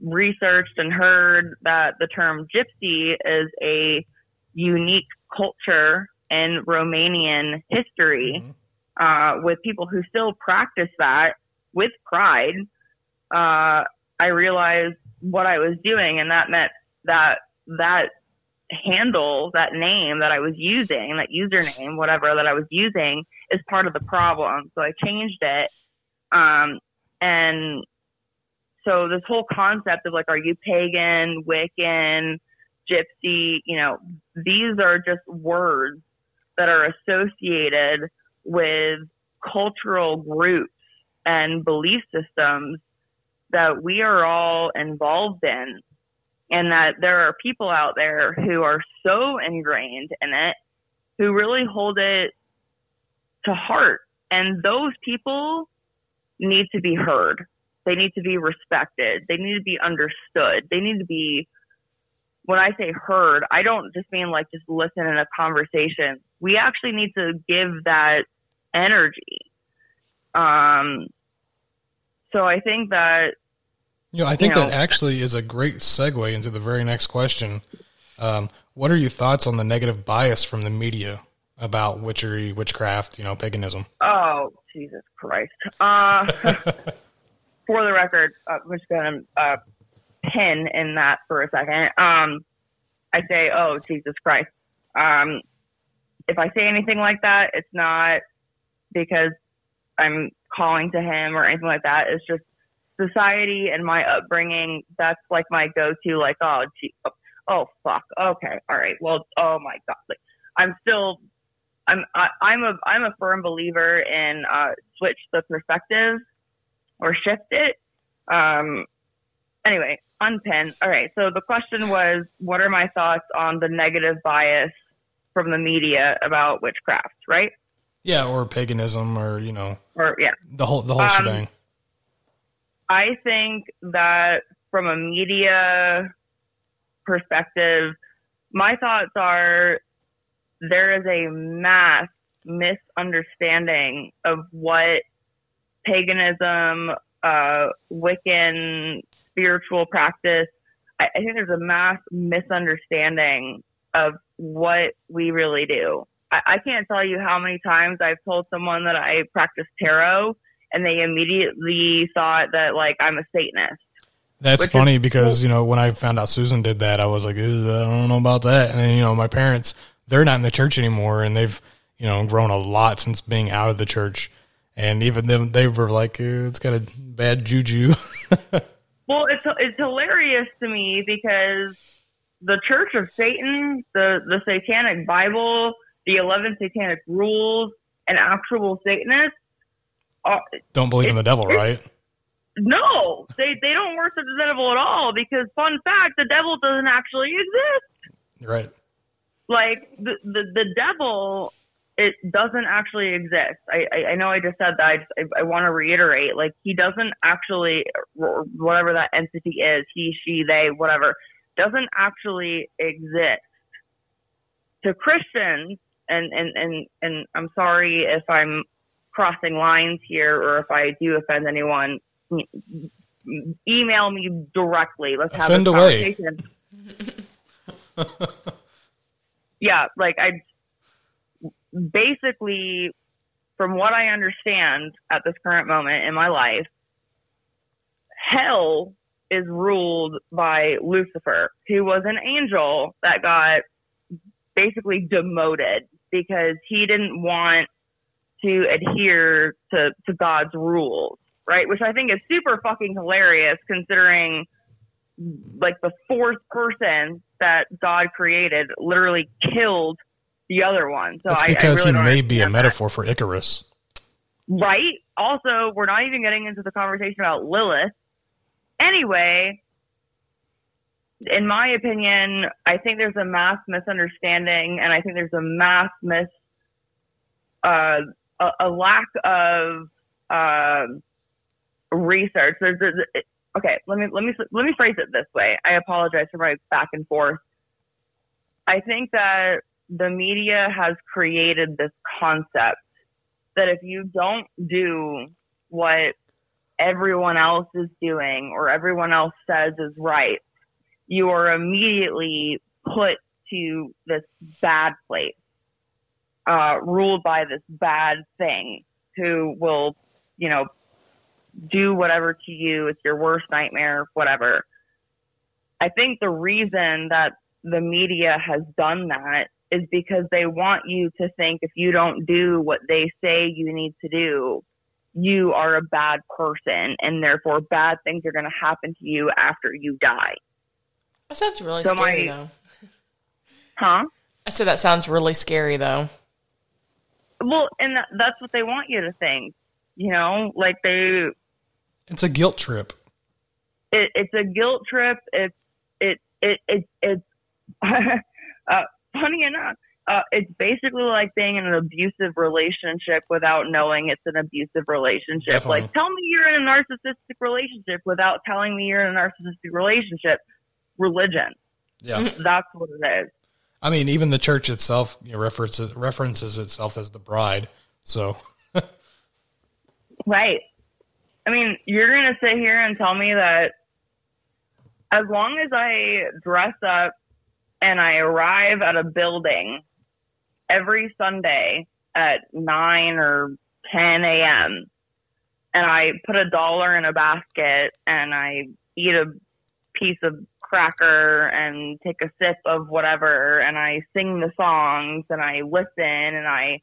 researched and heard that the term gypsy is a unique culture in Romanian history, uh, with people who still practice that with pride, uh, I realized what I was doing, and that meant that that handle, that name that I was using, that username, whatever that I was using, is part of the problem. So I changed it. Um, and so this whole concept of like, are you pagan, Wiccan, gypsy, you know, these are just words that are associated with cultural groups and belief systems that we are all involved in. And that there are people out there who are so ingrained in it who really hold it to heart. And those people need to be heard. They need to be respected. They need to be understood. They need to be when i say heard i don't just mean like just listen in a conversation. We actually need to give that energy um so i think that You know, I think you that actually is a great segue into the very next question. Um, what are your thoughts on the negative bias from the media about witchery, witchcraft, you know, paganism? Oh, Jesus Christ. Uh, for the record, uh, I'm just going to uh, pin in that for a second. Um, I say, oh, Jesus Christ. Um, if I say anything like that, it's not because I'm calling to him or anything like that. It's just society and my upbringing. That's like my go-to, like, oh, gee, oh, oh, fuck. Okay. All right. Well, oh my God. Like, I'm still I'm I, I'm a I'm a firm believer in uh, switch the perspective or shift it. Um, anyway, unpin. All right. So the question was, what are my thoughts on the negative bias from the media about witchcraft? Right? Yeah, or paganism, or you know, Or yeah. the whole the whole Um, shebang. I think that from a media perspective, my thoughts are there is a mass misunderstanding of what paganism, uh, Wiccan spiritual practice. I, I think there's a mass misunderstanding of what we really do. I, I can't tell you how many times I've told someone that I practice tarot and they immediately thought that like I'm a Satanist. That's which is funny because you know when I found out Susan did that, I was like, I don't know about that. And then, you know, my parents they're not in the church anymore, and they've you know grown a lot since being out of the church. And even them, they were like, "Uh, "It's got a bad juju." Well, it's it's hilarious to me because the Church of Satan, the the Satanic Bible, the eleven Satanic Rules, and actual Satanists. Are, don't believe in the devil, right? no, they they don't worship the devil at all. Because fun fact, the devil doesn't actually exist. Right. like the the, the devil it doesn't actually exist I, I i know i just said that i just, I, I want to reiterate like he doesn't actually whatever that entity is he she they whatever doesn't actually exist to christians and and and and i'm sorry if i'm crossing lines here or if i do offend anyone. Email me directly. Let's have Offend away. conversation. Yeah, like I basically, from what I understand at this current moment in my life, hell is ruled by Lucifer, who was an angel that got basically demoted because he didn't want to adhere to, to God's rules, right? Which I think is super fucking hilarious considering like the fourth person that God created literally killed the other one. So That's I, because I really he may be a understand that. metaphor for Icarus. Right. Also, we're not even getting into the conversation about Lilith. Anyway, in my opinion, I think there's a mass misunderstanding, and I think there's a mass mis, uh, a, a lack of uh, research. There's, there's, okay. Let me let me let me phrase it this way. I apologize for my back and forth. I think that the media has created this concept that if you don't do what everyone else is doing or everyone else says is right, you are immediately put to this bad place, uh, ruled by this bad thing who will, you know, do whatever to you. It's your worst nightmare, whatever. I think the reason that the media has done that is because they want you to think if you don't do what they say you need to do, you are a bad person and therefore bad things are going to happen to you after you die. That sounds really So scary, my- though. Huh? I said that sounds really scary, though. Well, and that, that's what they want you to think. You know, like they, It's a guilt trip. it, it's a guilt trip. It's, it, it, it, it's, uh, funny enough, uh, it's basically like being in an abusive relationship without knowing it's an abusive relationship. Definitely. Like, tell me you're in a narcissistic relationship without telling me you're in a narcissistic relationship. Religion. Yeah. That's what it is. I mean, even the church itself you know, references references itself as the bride. So Right. I mean, you're going to sit here and tell me that as long as I dress up and I arrive at a building every Sunday at 9 or 10 a.m. and I put a dollar in a basket and I eat a piece of cracker and take a sip of whatever and I sing the songs and I listen and I,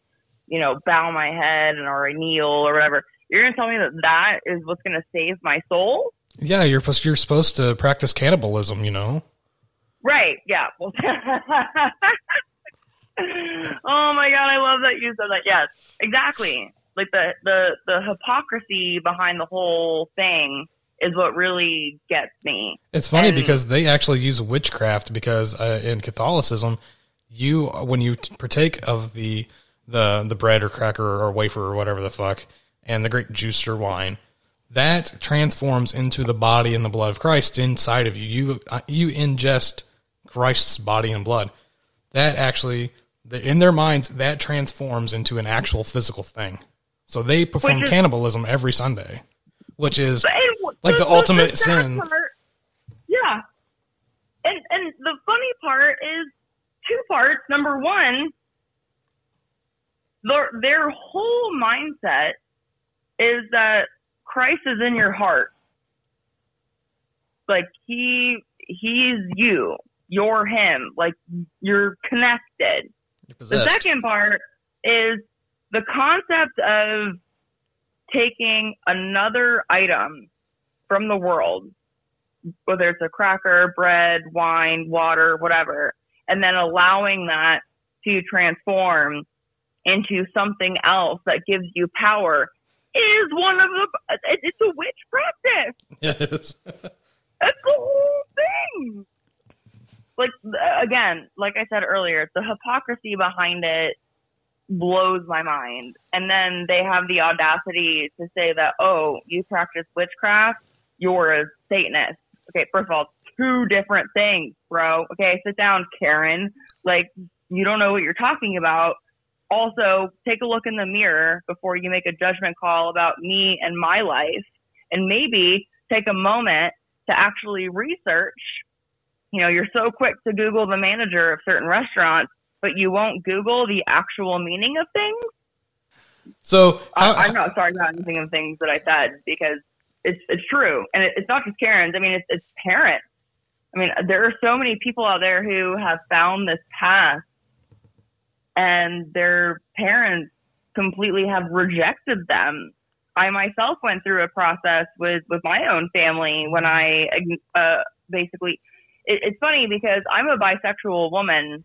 you know, bow my head and or I kneel or whatever. You're going to tell me that that is what's going to save my soul? yeah, you're supposed you're supposed to practice cannibalism. You know. Right. Yeah. Well, oh my god, I love that you said that. Yes, exactly. Like the the the hypocrisy behind the whole thing is what really gets me. It's funny And- because they actually use witchcraft because uh, in Catholicism, you when you partake of the the the bread or cracker or wafer or whatever the fuck, and the grape juice or wine, that transforms into the body and the blood of Christ inside of you. You uh, you ingest Christ's body and blood. That actually, in their minds, that transforms into an actual physical thing. So they perform is- cannibalism every Sunday, which is Like the ultimate sad sin. part- yeah. And and the funny part is two parts. Number one, their their whole mindset is that Christ is in your heart. Like he he's you. You're him. Like you're connected. you're The second part is the concept of taking another item from the world, whether it's a cracker, bread, wine, water, whatever, and then allowing that to transform into something else that gives you power is one of the it's a witch practice. Yes. That's the whole thing. Like uh, again, like I said earlier, the hypocrisy behind it blows my mind. And then they have the audacity to say that, oh, you practice witchcraft, you're a Satanist. Okay, first of all, two different things, bro. Okay, sit down, Karen. Like you don't know what you're talking about. Also, take a look in the mirror before you make a judgment call about me and my life. And maybe take a moment to actually research. You know, you're so quick to Google the manager of certain restaurants, but you won't Google the actual meaning of things. So I, how- I'm not sorry about anything of things that I said because it's it's true, and it, it's not just Karens. I mean, it's it's parents. I mean, there are so many people out there who have found this path, and their parents completely have rejected them. I myself went through a process with with my own family when I uh, basically, it, it's funny because I'm a bisexual woman.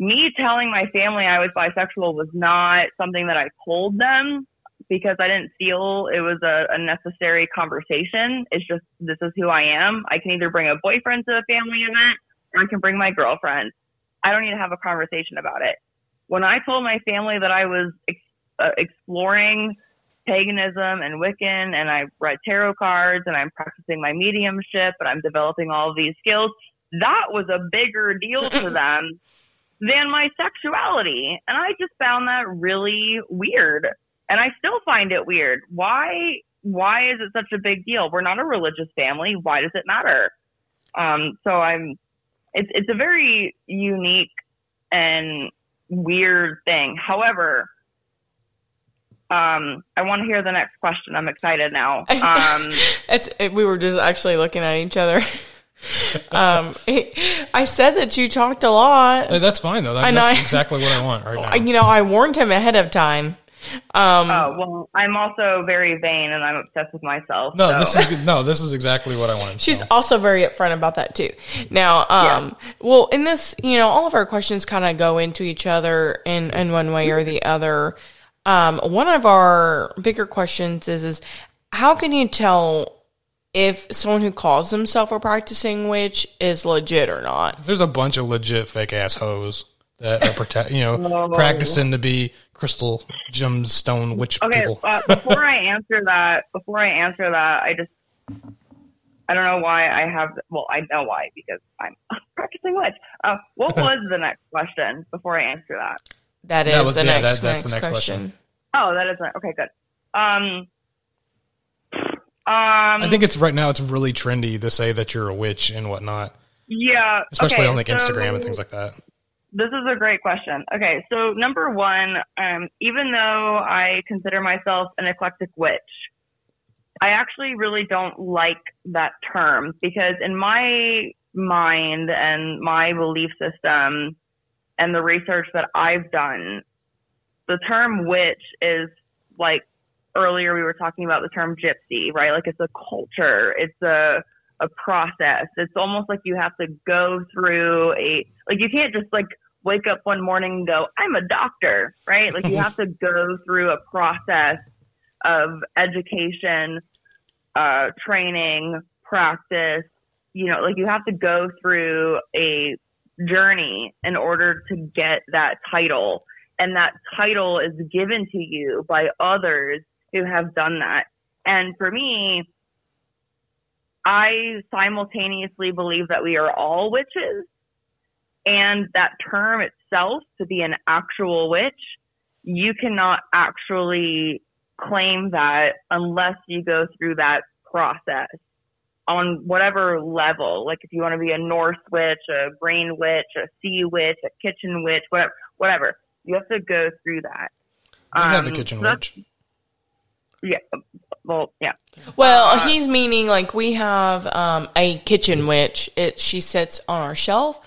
Me telling my family I was bisexual was not something that I told them because I didn't feel it was a, a necessary conversation. It's just, this is who I am. I can either bring a boyfriend to a family event or I can bring my girlfriend. I don't need to have a conversation about it. When I told my family that I was ex- uh, exploring paganism and Wiccan and I read tarot cards and I'm practicing my mediumship and I'm developing all these skills, that was a bigger deal to them than my sexuality. And I just found that really weird. And I still find it weird. Why why is it such a big deal? We're not a religious family. Why does it matter? Um, so I'm it's it's a very unique and weird thing. However, um, I want to hear the next question. I'm excited now. Um, it's it, we were just actually looking at each other. um, I said that you talked a lot. Hey, that's fine though. That, I know. that's exactly what I want right now. You know, I warned him ahead of time. Um, oh well, I'm also very vain and I'm obsessed with myself. no, so- this is no, this is exactly what I wanted. She's So, also very upfront about that too. Now, um, well, in this, you know, all of our questions kind of go into each other in, in one way or the other. Um, one of our bigger questions is, is how can you tell if someone who calls themselves a practicing witch is legit or not? there's a bunch of legit fake ass hoes that are protect, you know, practicing to be crystal gemstone witch Okay, people. uh, before I answer that, before I answer that, I just I don't know why I have. Well, I know why because I'm a practicing witch. Uh, what was the next question before I answer that? That is That was- the, yeah, next, that- that's the next next question. question. Oh, that is right. Okay, good. Um, um, I think it's right now. It's really trendy to say that you're a witch and whatnot, yeah, especially okay, on like Instagram and things like that. This is a great question. Okay, so number one, um, even though I consider myself an eclectic witch, I actually really don't like that term because in my mind and my belief system and the research that I've done, the term witch is like earlier we were talking about the term gypsy, right? Like it's a culture, it's a a process. It's almost like you have to go through a like you can't just like wake up one morning and go, I'm a doctor, right? Like you have to go through a process of education, uh, training, practice, you know, like you have to go through a journey in order to get that title. And that title is given to you by others who have done that. And for me, I simultaneously believe that we are all witches and that term itself to be an actual witch, you cannot actually claim that unless you go through that process on whatever level. Like if you want to be a Norse witch, a green witch, a sea witch, a kitchen witch, whatever, whatever. You have to go through that. We have a Um, kitchen so witch. Yeah. Well, yeah. Well, Uh, he's meaning like we have um, a kitchen witch. It she sits on our shelf.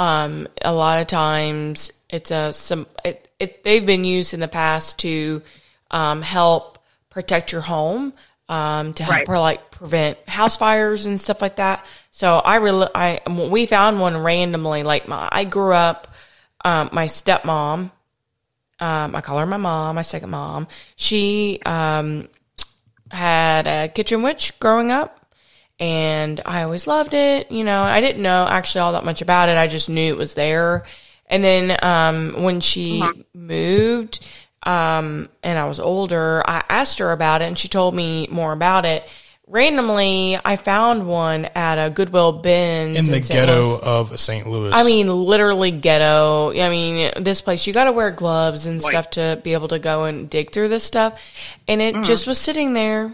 Um, a lot of times it's a some it, it they've been used in the past to um, help protect your home, um, to help Right. her like prevent house fires and stuff like that. So I really I we found one randomly. Like my I grew up, um, my stepmom. Um, I call her my mom, my second mom. She um, had a kitchen witch growing up and I always loved it. You know, I didn't know actually all that much about it. I just knew it was there. And then um, when she moved um, and I was older, I asked her about it and she told me more about it. Randomly, I found one at a Goodwill Bins in the St. ghetto Louis. of St. Louis. I mean, literally ghetto. I mean, this place, you got to wear gloves and stuff to be able to go and dig through this stuff. And it just was sitting there.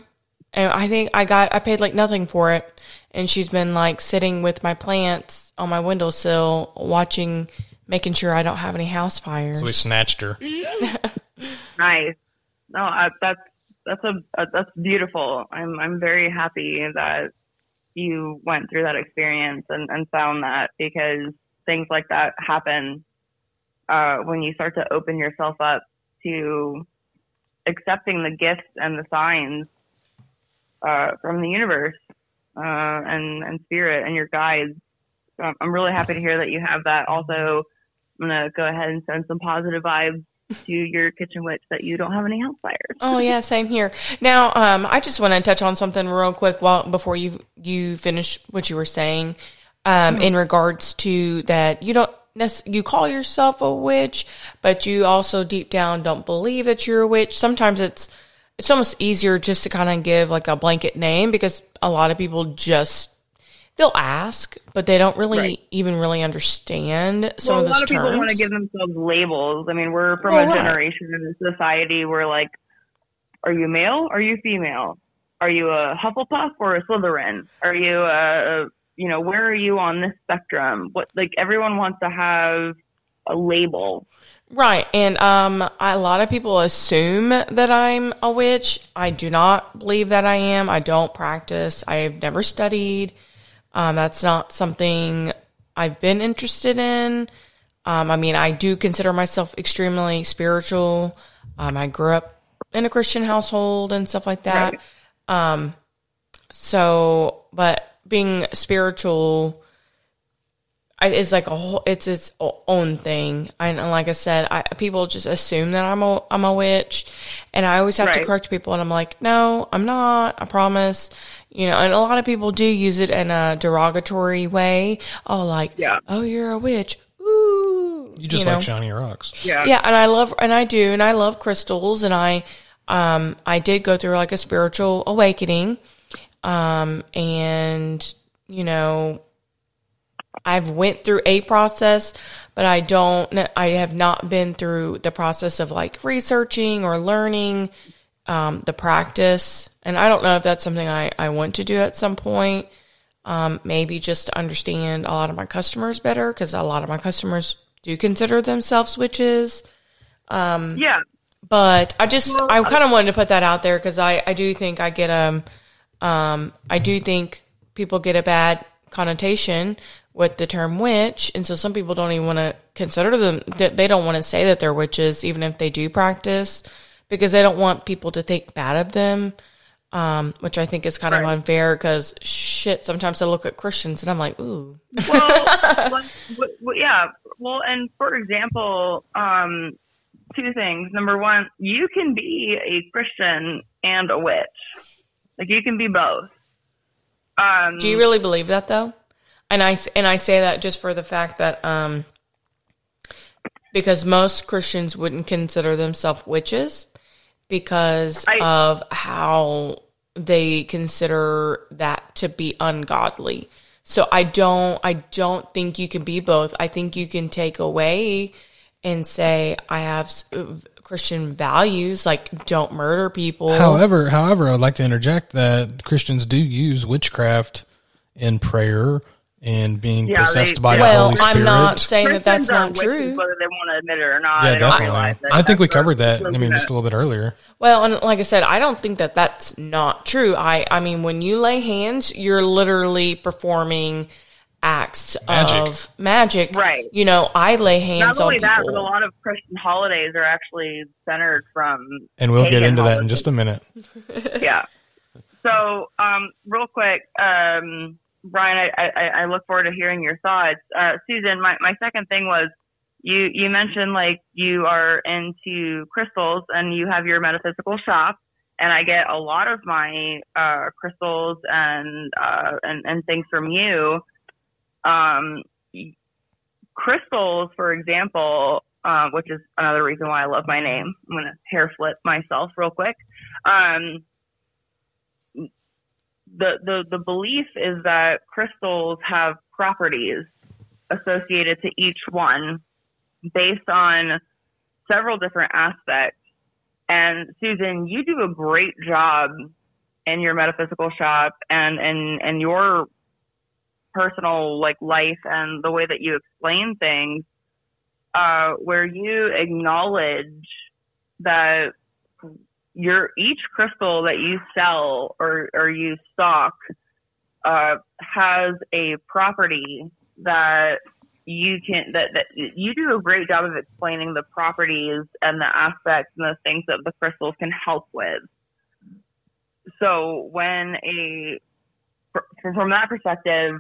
And I think I got, I paid like nothing for it. And she's been like sitting with my plants on my windowsill, watching, making sure I don't have any house fires. so we snatched her. Nice. No, I, that's that's a, a that's beautiful. I'm I'm very happy that you went through that experience and, and found that because things like that happen uh, when you start to open yourself up to accepting the gifts and the signs uh, from the universe. uh, and and spirit and your guides. So I'm- I'm really happy to hear that you have that. Also, I'm gonna go ahead and send some positive vibes to your kitchen witch that you don't have any house fires. Oh yeah, same here. Now, um, I just want to touch on something real quick while before you you finish what you were saying, um, in regards to that you don't you call yourself a witch, but you also deep down don't believe that you're a witch. Sometimes it's it's almost easier just to kind of give like a blanket name because a lot of people just they'll ask, but they don't really Right. even really understand some well, of a those lot of people want to give themselves labels. I mean, we're from Well, a right. generation in a society where, like, are you male? Are you female? Are you a Hufflepuff or a Slytherin? Are you a, you know, where are you on this spectrum? What, like, everyone wants to have a label. Right. And um, a lot of people assume that I'm a witch. I do not believe that I am. I don't practice. I've never studied. Um, that's not something I've been interested in. Um, I mean, I do consider myself extremely spiritual. Um, I grew up in a Christian household and stuff like that. Um, so, but being spiritual I, is like a whole, it's its own thing. And like I said, I, people just assume that I'm a, I'm a witch. And I always have to correct people. And I'm like, no, I'm not. I promise. You know, and a lot of people do use it in a derogatory way. Oh, like, Yeah. oh, you're a witch. Ooh. You just know? like shiny rocks. Yeah. Yeah, and I love and I do and I love crystals and I um I did go through like a spiritual awakening. Um and you know I've went through a process, but I don't I have not been through the process of like researching or learning um the practice. And I don't know if that's something I I want to do at some point. Um maybe just to understand a lot of my customers better cuz a lot of my customers do consider themselves witches Yeah. but I just Well, I kind of wanted to put that out there because I I do think I get um um I do think people get a bad connotation with the term witch, and so some people don't even want to consider them that they don't want to say that they're witches even if they do practice because they don't want people to think bad of them. Um, which I think is kind of unfair because shit. Sometimes I look at Christians and I'm like, ooh, well, like, w- w- yeah. Well, and for example, um, two things. Number one, you can be a Christian and a witch. Like you can be both. Um, Do you really believe that though? And I and I say that just for the fact that um because most Christians wouldn't consider themselves witches because I- of how they consider that to be ungodly. So I don't I don't think you can be both. I think you can take away and say I have Christian values like don't murder people. However, however, I'd like to interject that Christians do use witchcraft in prayer and being Yeah, possessed they- by the well, Holy Spirit. I'm not saying that that's not true. whether they want to admit it or not. yeah, They don't definitely. realize it. I think we covered that. I mean, just a little bit earlier. Well, and like I said, I don't think that that's not true. I, I mean, when you lay hands, you're literally performing acts Magic. of magic. Right. You know, I lay hands Not only on that, people. but a lot of Christian holidays are actually centered from And we'll get pagan into that in just a minute. yeah. So, um, real quick, um, Ryan, I, I, I look forward to hearing your thoughts. Uh, Susan, my, my second thing was you, you mentioned like you are into crystals and you have your metaphysical shop. And I get a lot of my uh, crystals and, uh, and and things from you. Um, crystals, for example, uh, which is another reason why I love my name. I'm gonna hair flip myself real quick. Um, the, the, the belief is that crystals have properties associated to each one based on several different aspects. And Susan, you do a great job in your metaphysical shop and, and, and your personal like life and the way that you explain things, uh, where you acknowledge that your each crystal that you sell or, or you stock uh, has a property that you can that, that you do a great job of explaining the properties and the aspects and the things that the crystals can help with. So when a from that perspective,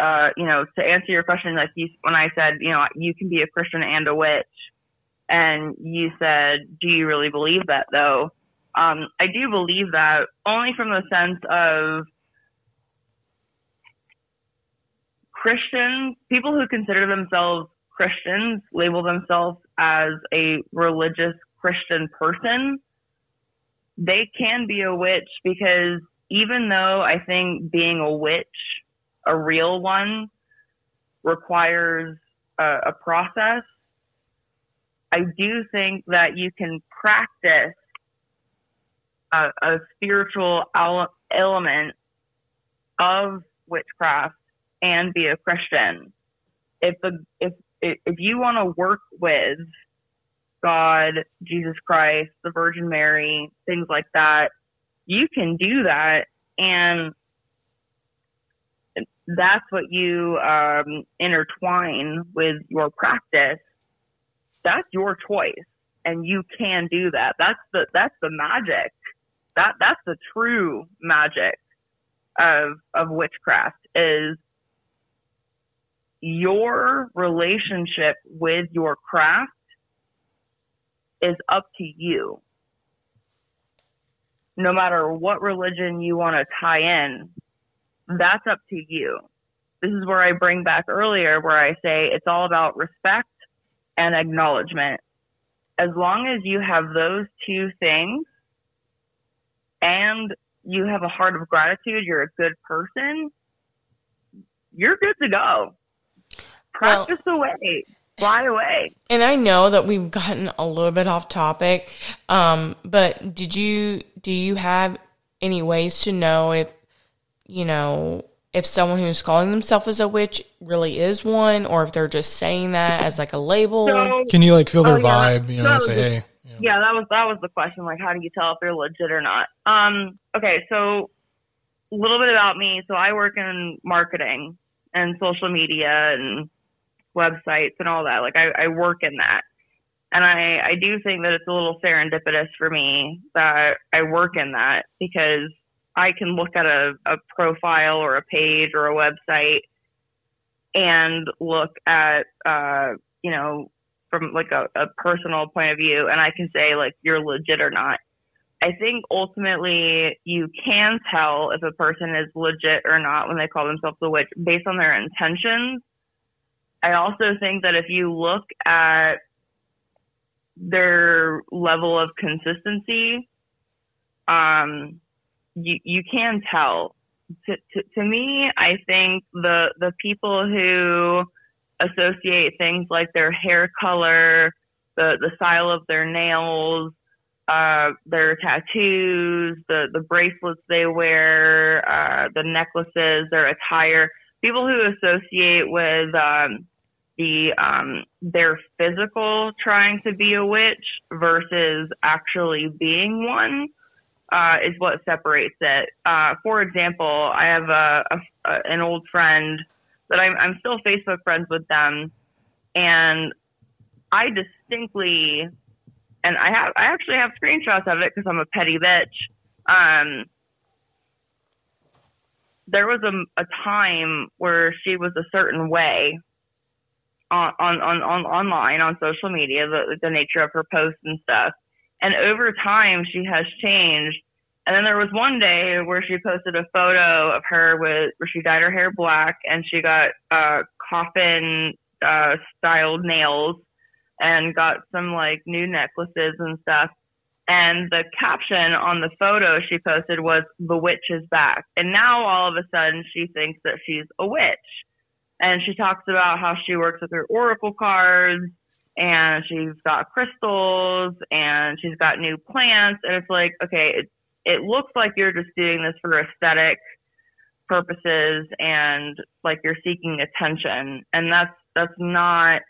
uh, you know, to answer your question, like you, when I said, you know, you can be a Christian and a witch, and you said, do you really believe that though? Um, I do believe that only from the sense of Christians, people who consider themselves Christians label themselves as a religious Christian person. They can be a witch because even though I think being a witch, a real one, requires a, a process, I do think that you can practice a, a spiritual ele- element of witchcraft and be a Christian. If the if if you want to work with God, Jesus Christ, the Virgin Mary, things like that, you can do that, and that's what you um, intertwine with your practice. That's your choice, and you can do that. That's the that's the magic. That that's the true magic of of witchcraft is your relationship with your craft is up to you. No matter what religion you want to tie in, that's up to you. This is where I bring back earlier where I say it's all about respect and acknowledgement. As long as you have those two things and you have a heart of gratitude, you're a good person, you're good to go. Practice well, away. Fly away. And I know that we've gotten a little bit off topic, um, but did you do you have any ways to know if you know if someone who's calling themselves as a witch really is one, or if they're just saying that as like a label? So, Can you like feel their oh, yeah, vibe? You know, say hey. Yeah. yeah, that was that was the question. Like, how do you tell if they're legit or not? Um, okay, so a little bit about me. So I work in marketing and social media and websites and all that. Like I, I work in that. And I, I do think that it's a little serendipitous for me that I work in that because I can look at a, a profile or a page or a website and look at, uh, you know, from like a, a personal point of view and I can say like you're legit or not. I think ultimately you can tell if a person is legit or not when they call themselves a witch based on their intentions I also think that if you look at their level of consistency, um, you you can tell. To, to, to me, I think the the people who associate things like their hair color, the the style of their nails, uh, their tattoos, the the bracelets they wear, uh, the necklaces, their attire. People who associate with um, the um, their physical trying to be a witch versus actually being one uh, is what separates it. Uh, for example, I have a, a, a an old friend that I'm, I'm still Facebook friends with them, and I distinctly, and I have I actually have screenshots of it because I'm a petty bitch. Um, there was a, a time where she was a certain way on, on, on, on online on social media, the, the nature of her posts and stuff. And over time, she has changed. And then there was one day where she posted a photo of her with where she dyed her hair black and she got uh, coffin uh, styled nails and got some like new necklaces and stuff. And the caption on the photo she posted was "The witch is back." And now all of a sudden she thinks that she's a witch and she talks about how she works with her oracle cards and she's got crystals and she's got new plants and it's like okay it, looks like you're just doing this for aesthetic purposes and like you're seeking attention and that's that's not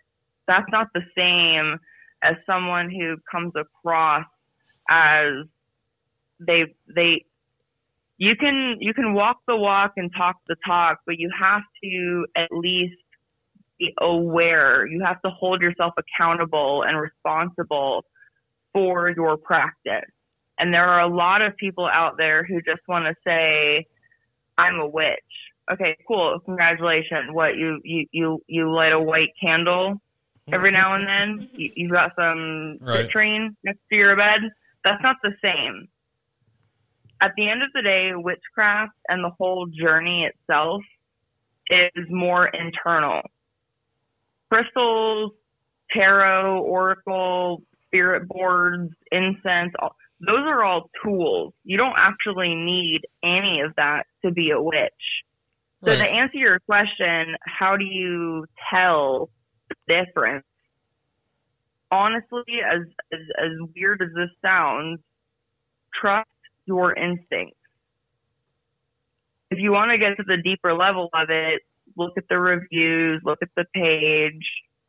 that's not the same as someone who comes across as they they you can you can walk the walk and talk the talk, but you have to at least be aware. You have to hold yourself accountable and responsible for your practice. And there are a lot of people out there who just want to say, I'm a witch. Okay, cool. Congratulations. What you you you you light a white candle every now and then. You, you've got some Right. citrine next to your bed. That's not the same. At the end of the day, witchcraft and the whole journey itself is more internal. Crystals, tarot, oracle, spirit boards, incense, all, those are all tools. You don't actually need any of that to be a witch. So to answer your question, how do you tell the difference? Honestly, as, as as weird as this sounds, trust your instincts. If you want to get to the deeper level of it, look at the reviews, look at the page,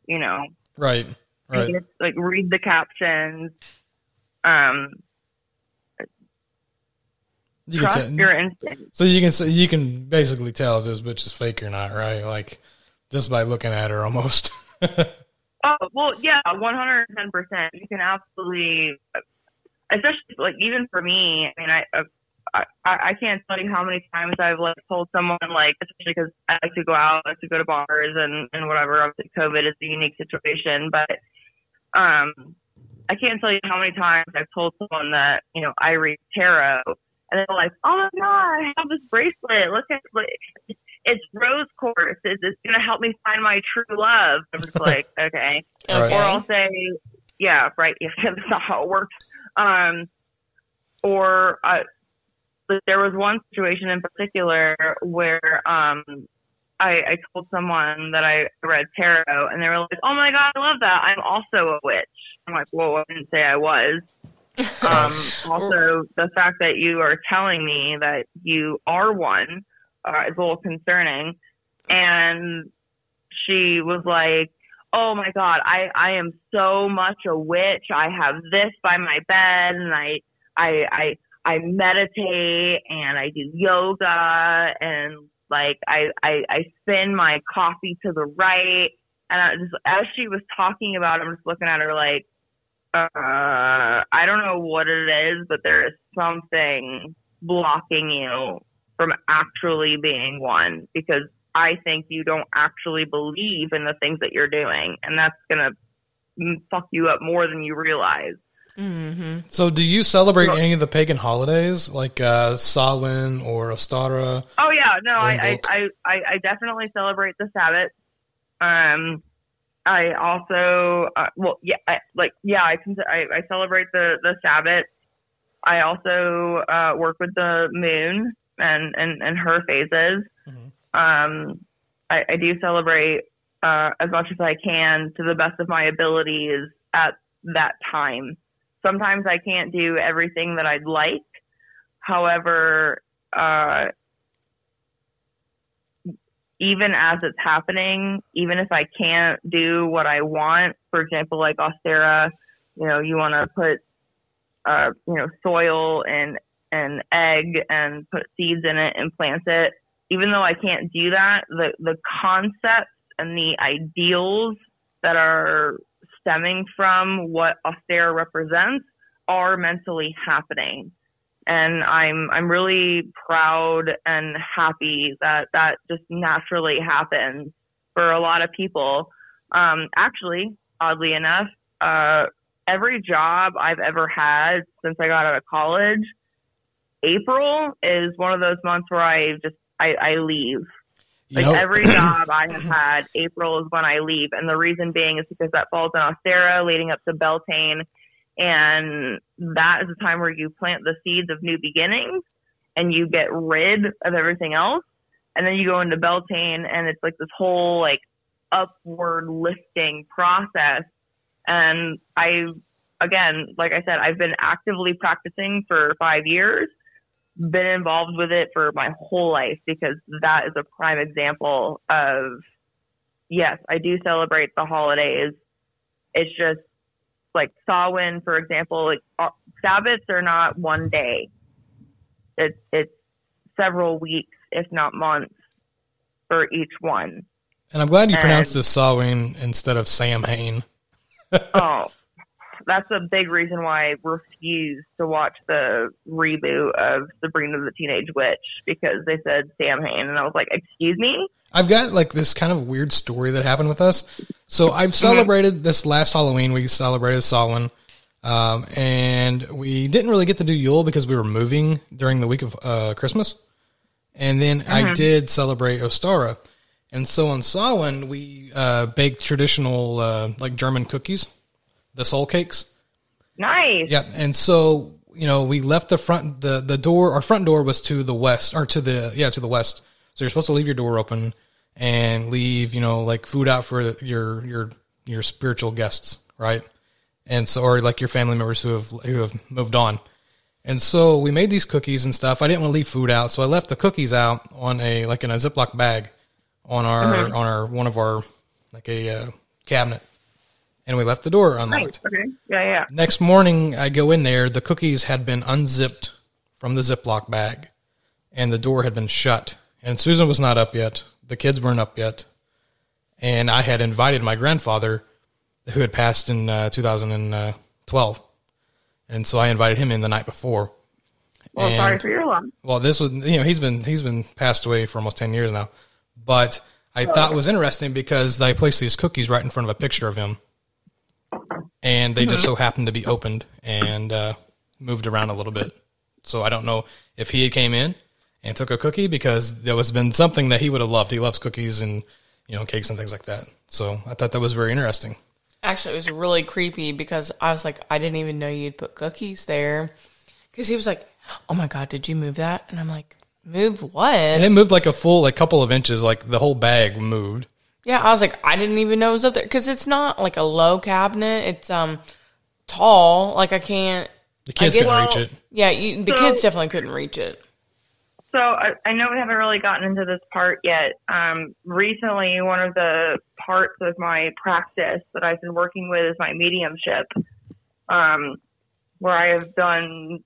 you know, Right. Right. like read the captions. Um, You can tell- your instincts. So you can say you can basically tell if this bitch is fake or not, right? Like just by looking at her, almost. Oh well, yeah, one hundred and ten percent. You can absolutely, especially like even for me. I mean, I, I I I can't tell you how many times I've like told someone like, especially because I like to go out, I like to go to bars and and whatever. Obviously, COVID is a unique situation, but um, I can't tell you how many times I've told someone that you know I read tarot, and they're like, "Oh my god, I have this bracelet. Look at like." It's rose quartz. It's, it's gonna help me find my true love. I'm just like, okay. Right. Or I'll say, yeah, right. Yeah, that's not how it works. Um, or uh, but there was one situation in particular where um, I, I told someone that I read tarot, and they were like, "Oh my god, I love that! I'm also a witch." I'm like, "Whoa, I didn't say I was." Um, also, the fact that you are telling me that you are one uh, is a little concerning. And she was like, "Oh my god, I I am so much a witch. I have this by my bed, and I I I I meditate and I do yoga and like I I, I spin my coffee to the right." And I just as she was talking about, it, I'm just looking at her like, uh, I don't know what it is, but there is something blocking you from actually being one because I think you don't actually believe in the things that you're doing, and that's gonna fuck you up more than you realize. so do you celebrate any of the pagan holidays like uh Samhain or Ostara? Oh yeah, no, I I, I I I definitely celebrate the Sabbath. Um, I also uh, well yeah I, like yeah I, can, I I celebrate the the Sabbath. I also uh, work with the moon and and and her phases. Um, I, I do celebrate uh, as much as I can to the best of my abilities at that time. Sometimes I can't do everything that I'd like. However, uh, even as it's happening, even if I can't do what I want, for example, like Ostara, you know, you want to put, uh, you know, soil and an egg and put seeds in it and plant it. Even though I can't do that, the the concepts and the ideals that are stemming from what Ostara represents are mentally happening and I'm I'm really proud and happy that that just naturally happens for a lot of people. Um, actually, oddly enough, uh, every job I've ever had since I got out of college, April is one of those months where I just I, I leave. You Like know- every job I have had, April is when I leave, and the reason being is because that falls in Ostara, leading up to Beltane, and that is a time where you plant the seeds of new beginnings, and you get rid of everything else, and then you go into Beltane, and it's like this whole like upward lifting process, and I, again, like I said, I've been actively practicing for five years been involved with it for my whole life because that is a prime example of yes, I do celebrate the holidays. It's just like Samhain, for example, like uh, Sabbaths are not one day. It's it's several weeks, if not months, for each one. And I'm glad you pronounced this Samhain instead of Sam Hain. oh, that's a big reason why I refused to watch the reboot of Sabrina the Teenage Witch because they said Sam Hain, and I was like, "Excuse me." I've got like this kind of weird story that happened with us. So I've celebrated this last Halloween. We celebrated Samhain, um, and we didn't really get to do Yule because we were moving during the week of uh, Christmas. And then I did celebrate Ostara. And so on Samhain, we uh, baked traditional uh, like German cookies, the soul cakes. Nice. Yeah, And so, you know, we left the front the the door our front door was to the west or to the yeah, to the west. So you're supposed to leave your door open and leave, you know, like food out for your your your spiritual guests, right? And so or like your family members who have who have moved on. And so we made these cookies and stuff. I didn't want to leave food out, so I left the cookies out on a like in a Ziploc bag on our on our one of our like a uh, cabinet, and we left the door unlocked. Okay. Yeah, yeah. Next morning, I go in there. The cookies had been unzipped from the Ziploc bag, and the door had been shut. And Susan was not up yet. The kids weren't up yet. And I had invited my grandfather, who had passed in uh, 2012. And so I invited him in the night before. Well, And- sorry for your loss. well, this was you know he's been he's been passed away for almost ten years now, but I thought it was interesting because they placed these cookies right in front of a picture of him, and they just so happened to be opened and uh, moved around a little bit. So I don't know if he came in and took a cookie because there was been something that he would have loved. He loves cookies and you know cakes and things like that. So I thought that was very interesting. Actually, it was really creepy because I was like, I didn't even know you'd put cookies there. Because he was like, Oh my God, did you move that? And I'm like, Move what? And it moved like a full like couple of inches, like the whole bag moved. Yeah, I was like, I didn't even know it was up there because it's not like a low cabinet. It's um tall. Like I can't. The kids I couldn't reach it. Yeah, you, the So- kids definitely couldn't reach it. So I, I know we haven't really gotten into this part yet. Um, recently, one of the parts of my practice that I've been working with is my mediumship, um, where I have done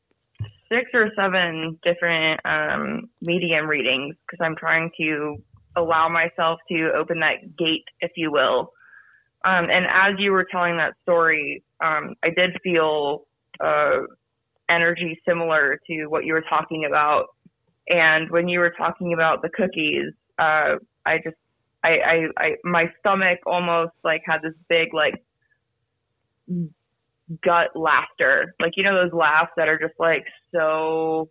six or seven different um, medium readings because I'm trying to allow myself to open that gate, if you will. Um, and as you were telling that story, um, I did feel uh, energy similar to what you were talking about and when you were talking about the cookies, uh, I just, I, I, I, my stomach almost like had this big like gut laughter, like you know those laughs that are just like so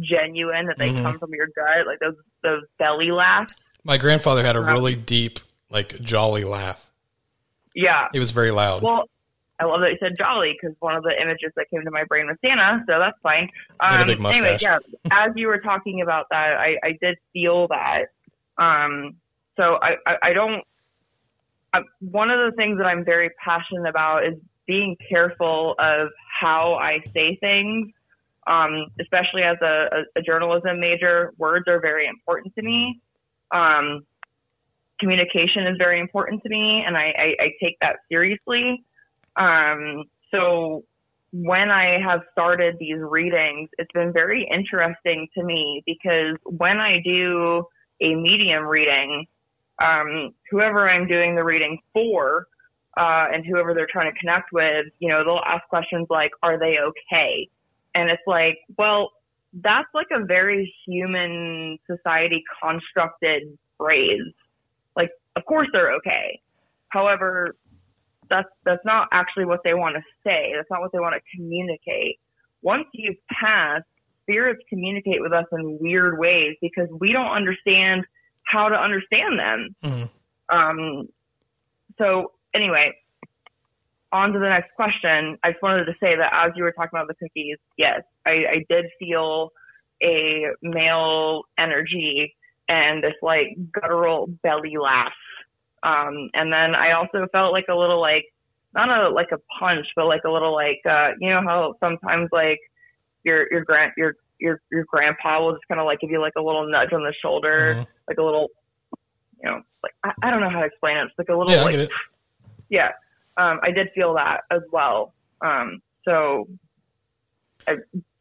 genuine that they Mhm. come from your gut, like those those belly laughs. My grandfather had a really deep, like jolly laugh. Yeah. he was very loud. Well, I love that you said jolly because one of the images that came to my brain was Santa, so that's fine. Um, big anyway, yeah, as you were talking about that, I, I did feel that. Um, so I, I, I don't. I, one of the things that I'm very passionate about is being careful of how I say things. Um, especially as a, a, a journalism major, words are very important to me. Um, communication is very important to me, and I, I, I take that seriously. Um, so when I have started these readings, it's been very interesting to me because when I do a medium reading, um, whoever I'm doing the reading for, uh, and whoever they're trying to connect with, you know, they'll ask questions like, are they okay? And it's like, well, that's like a very human society constructed phrase. Like, of course they're okay. However, that's that's not actually what they want to say. That's not what they want to communicate. Once you've passed, spirits communicate with us in weird ways because we don't understand how to understand them. Mhm. Um, so anyway, on to the next question. I just wanted to say that as you were talking about the cookies, yes, I, I did feel a male energy and this like guttural belly laugh. Um, and then I also felt like a little like not a like a punch, but like a little like uh, you know how sometimes like your your grand your your your grandpa will just kind of like give you like a little nudge on the shoulder, Mhm. like a little you know like I, I don't know how to explain it. It's like a little Yeah, like get it. yeah, um, I did feel that as well. Um, so, uh,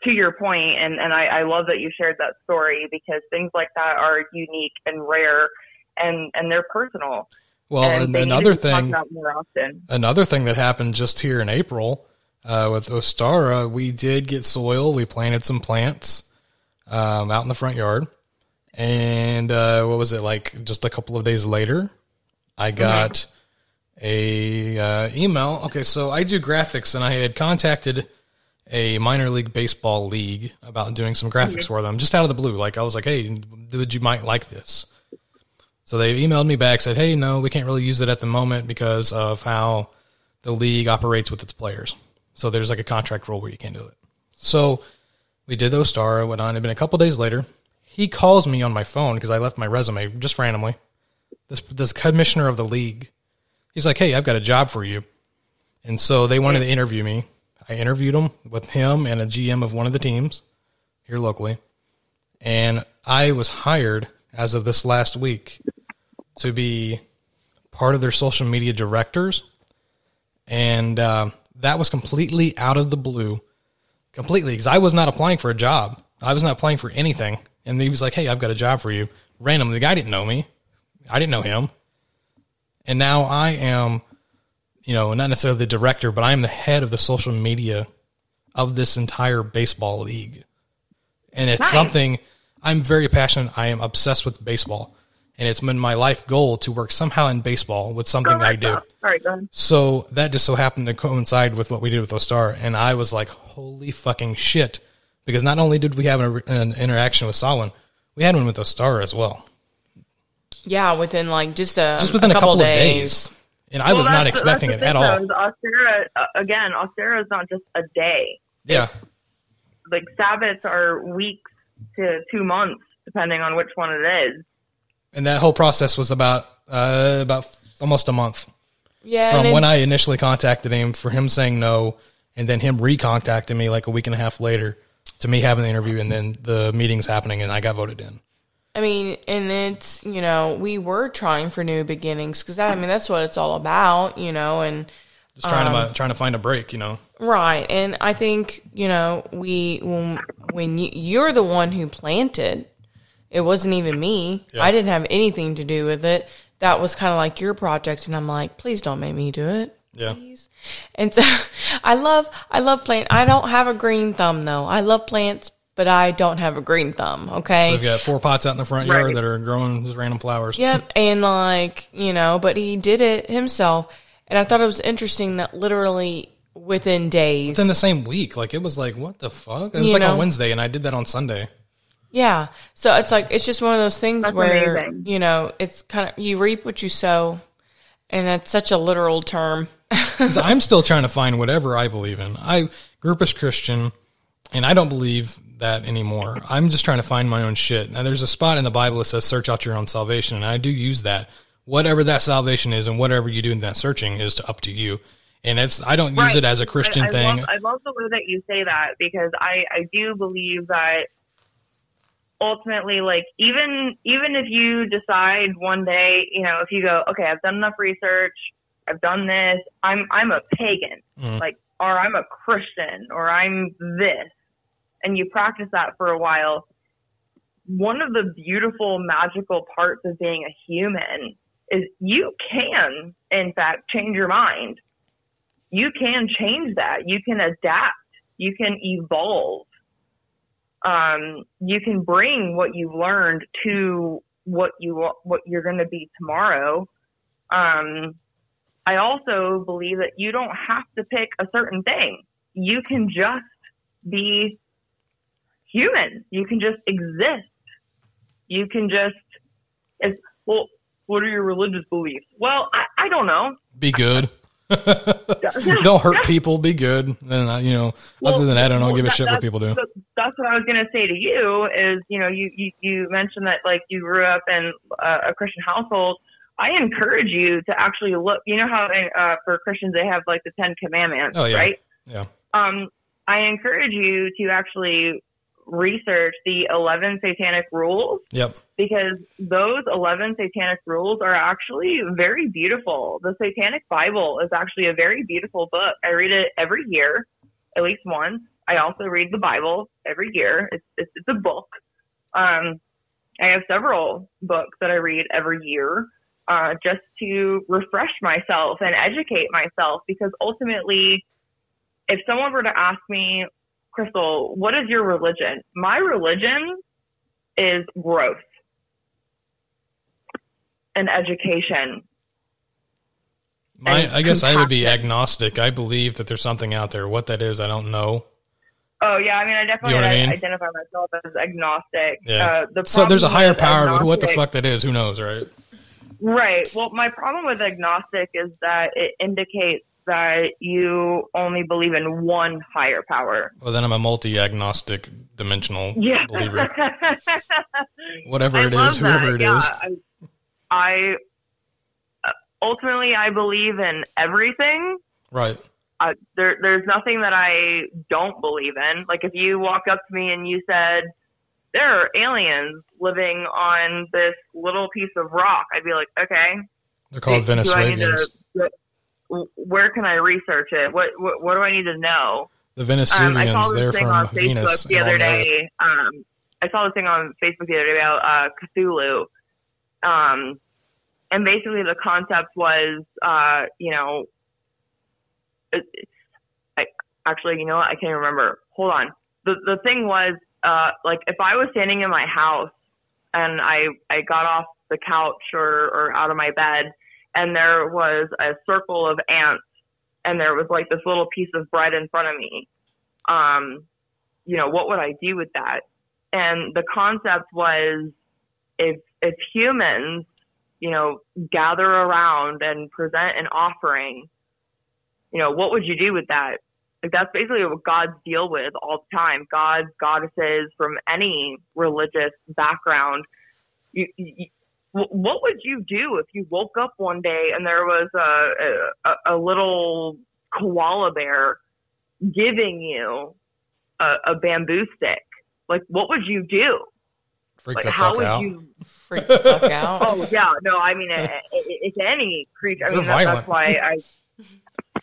to your point, and, and I, I love that you shared that story because things like that are unique and rare, and, and they're personal. Well, and to another thing, about more often. another thing that happened just here in April uh, with Ostara, we did get soil. We planted some plants um, out in the front yard, and uh, what was it like? Just a couple of days later, I got a uh, email. Okay, so I do graphics, and I had contacted a minor league baseball league about doing some graphics for them, just out of the blue. Like I was like, "Hey, would you might like this?" So they emailed me back, said, "Hey, no, we can't really use it at the moment because of how the league operates with its players. So there's like a contract rule where you can't do it." So we did those star. Went on. It had been a couple days later. He calls me on my phone because I left my resume just randomly. This this commissioner of the league. He's like, "Hey, I've got a job for you," and so they wanted to interview me. I interviewed him with him and a GM of one of the teams here locally, and I was hired as of this last week to be part of their social media directors, and uh, that was completely out of the blue, completely because I was not applying for a job. I was not applying for anything, and he was like, "Hey, I've got a job for you." Randomly, the guy didn't know me. I didn't know him, and now I am you know, not necessarily the director, but I am the head of the social media of this entire baseball league. And it's Nice. something I'm very passionate. I am obsessed with baseball. And it's been my life goal to work somehow in baseball with something I do. All right, go ahead. So that just so happened to coincide with what we did with Ostar. And I was like, holy fucking shit. Because not only did we have an, an interaction with Solon, we had one with Ostar as well. Yeah, within like just a Just within a, couple, couple, of days. And I Well, was not expecting it at all. though, Ostara, uh, again, Ostara is not just a day. Yeah. Like Sabbats are weeks to two months, depending on which one it is. and that whole process was about uh, about almost a month Yeah, from and when I initially contacted him for him saying no, and then him recontacting me like a week and a half later to me having the interview, and then the meetings happening, and I got voted in. I mean, and it's you know we were trying for new beginnings because I mean that's what it's all about, you know, and Just trying Um, to trying to find a break, you know. right, and I think you know we when when you, you're the one who planted, it wasn't even me. Yeah. I didn't have anything to do with it. That was kind of like your project, and I'm like, please don't make me do it. Yeah. please. And so I love I love plant. I don't have a green thumb though. I love plants, but I don't have a green thumb. Okay. So we've got four pots out in the front Right. yard that are growing just random flowers. Yep, and like you know, but he did it himself, and I thought it was interesting that literally within days, Within the same week, like it was like what the fuck? It was like know? on Wednesday, and I did that on Sunday. yeah. So it's like it's just one of those things That's where amazing. you know it's kind of you reap what you sow, and that's such a literal term. I'm still trying to find whatever I believe in. I group as Christian, and I don't believe that anymore. I'm just trying to find my own shit. Now, there's a spot in the Bible that says, "Search out your own salvation," and I do use that. Whatever that salvation is, and whatever you do in that searching is to up to you. And it's I don't use Right. it as a Christian I, I thing. Love, I love the way that you say that because I, I do believe that ultimately, like even even if you decide one day, you know, if you go, okay, I've done enough research, I've done this, I'm I'm a pagan, Mhm. like, or I'm a Christian, or I'm this, and you practice that for a while. One of the beautiful, magical parts of being a human is you can, in fact, change your mind you can change that. You can adapt. You can evolve. Um, you can bring what you've learned to what you what you're going to be tomorrow. Um, I also believe that you don't have to pick a certain thing. You can just be human. You can just exist. You can just it's well. What are your religious beliefs? Well, I, I don't know. Be good. don't hurt people. Be good. And you know, other than that, I don't well, give a that- shit what people do. That's what I was going to say to you is, you know, you, you, you mentioned that like you grew up in uh, a Christian household. I encourage you to actually look, you know how uh, for Christians they have like the Ten Commandments, Oh, yeah. right? Yeah. Um, I encourage you to actually research the 11 satanic rules Yep. because those 11 satanic rules are actually very beautiful. The Satanic Bible is actually a very beautiful book. I read it every year, at least once. I also read the Bible every year. It's, it's, it's a book. Um, I have several books that I read every year uh, just to refresh myself and educate myself because ultimately if someone were to ask me, Krystal, what is your religion? My religion is growth and education. My, and I guess I would be agnostic. I believe that there's something out there. What that is, I don't know. Oh yeah, I mean, I definitely You know I mean? identify myself as agnostic. Yeah. Uh, the so there's a higher power, but what the fuck that is, who knows, right? Right. Well, my problem with agnostic is that it indicates that you only believe in one higher power. Well, then I'm a multi-agnostic dimensional Yeah. believer. Whatever I it is, whoever it is. Yeah, I, I uh, ultimately I believe in everything. Right. Uh, there, there's nothing that I don't believe in. Like if you walked up to me and you said there are aliens living on this little piece of rock, I'd be like, okay, They're called I Venezuelans. Where can I research it? What, what what do I need to know? The Um, I saw this thing on Facebook Venus. the other day. Um, I saw this thing on Facebook the other day about uh, Cthulhu. Um, and basically the concept was, uh, you know, it- I, actually, you know what? I can't remember. Hold on. The the thing was, uh, like if I was standing in my house and I I got off the couch or or out of my bed and there was a circle of ants and there was like this little piece of bread in front of me. Um, you know, what would I do with that? And the concept was if if humans, you know, gather around and present an offering, you know, what would you do with that? Like that's basically what gods deal with all the time. Gods, goddesses from any religious background. You, you, what would you do if you woke up one day and there was a a, a little koala bear giving you a, a bamboo stick? Like, what would you do? Freaks Like, the how fuck would out. you? Freak the fuck out. Oh yeah, no, I mean, i- i- it's any creature. I mean, that, that's why I.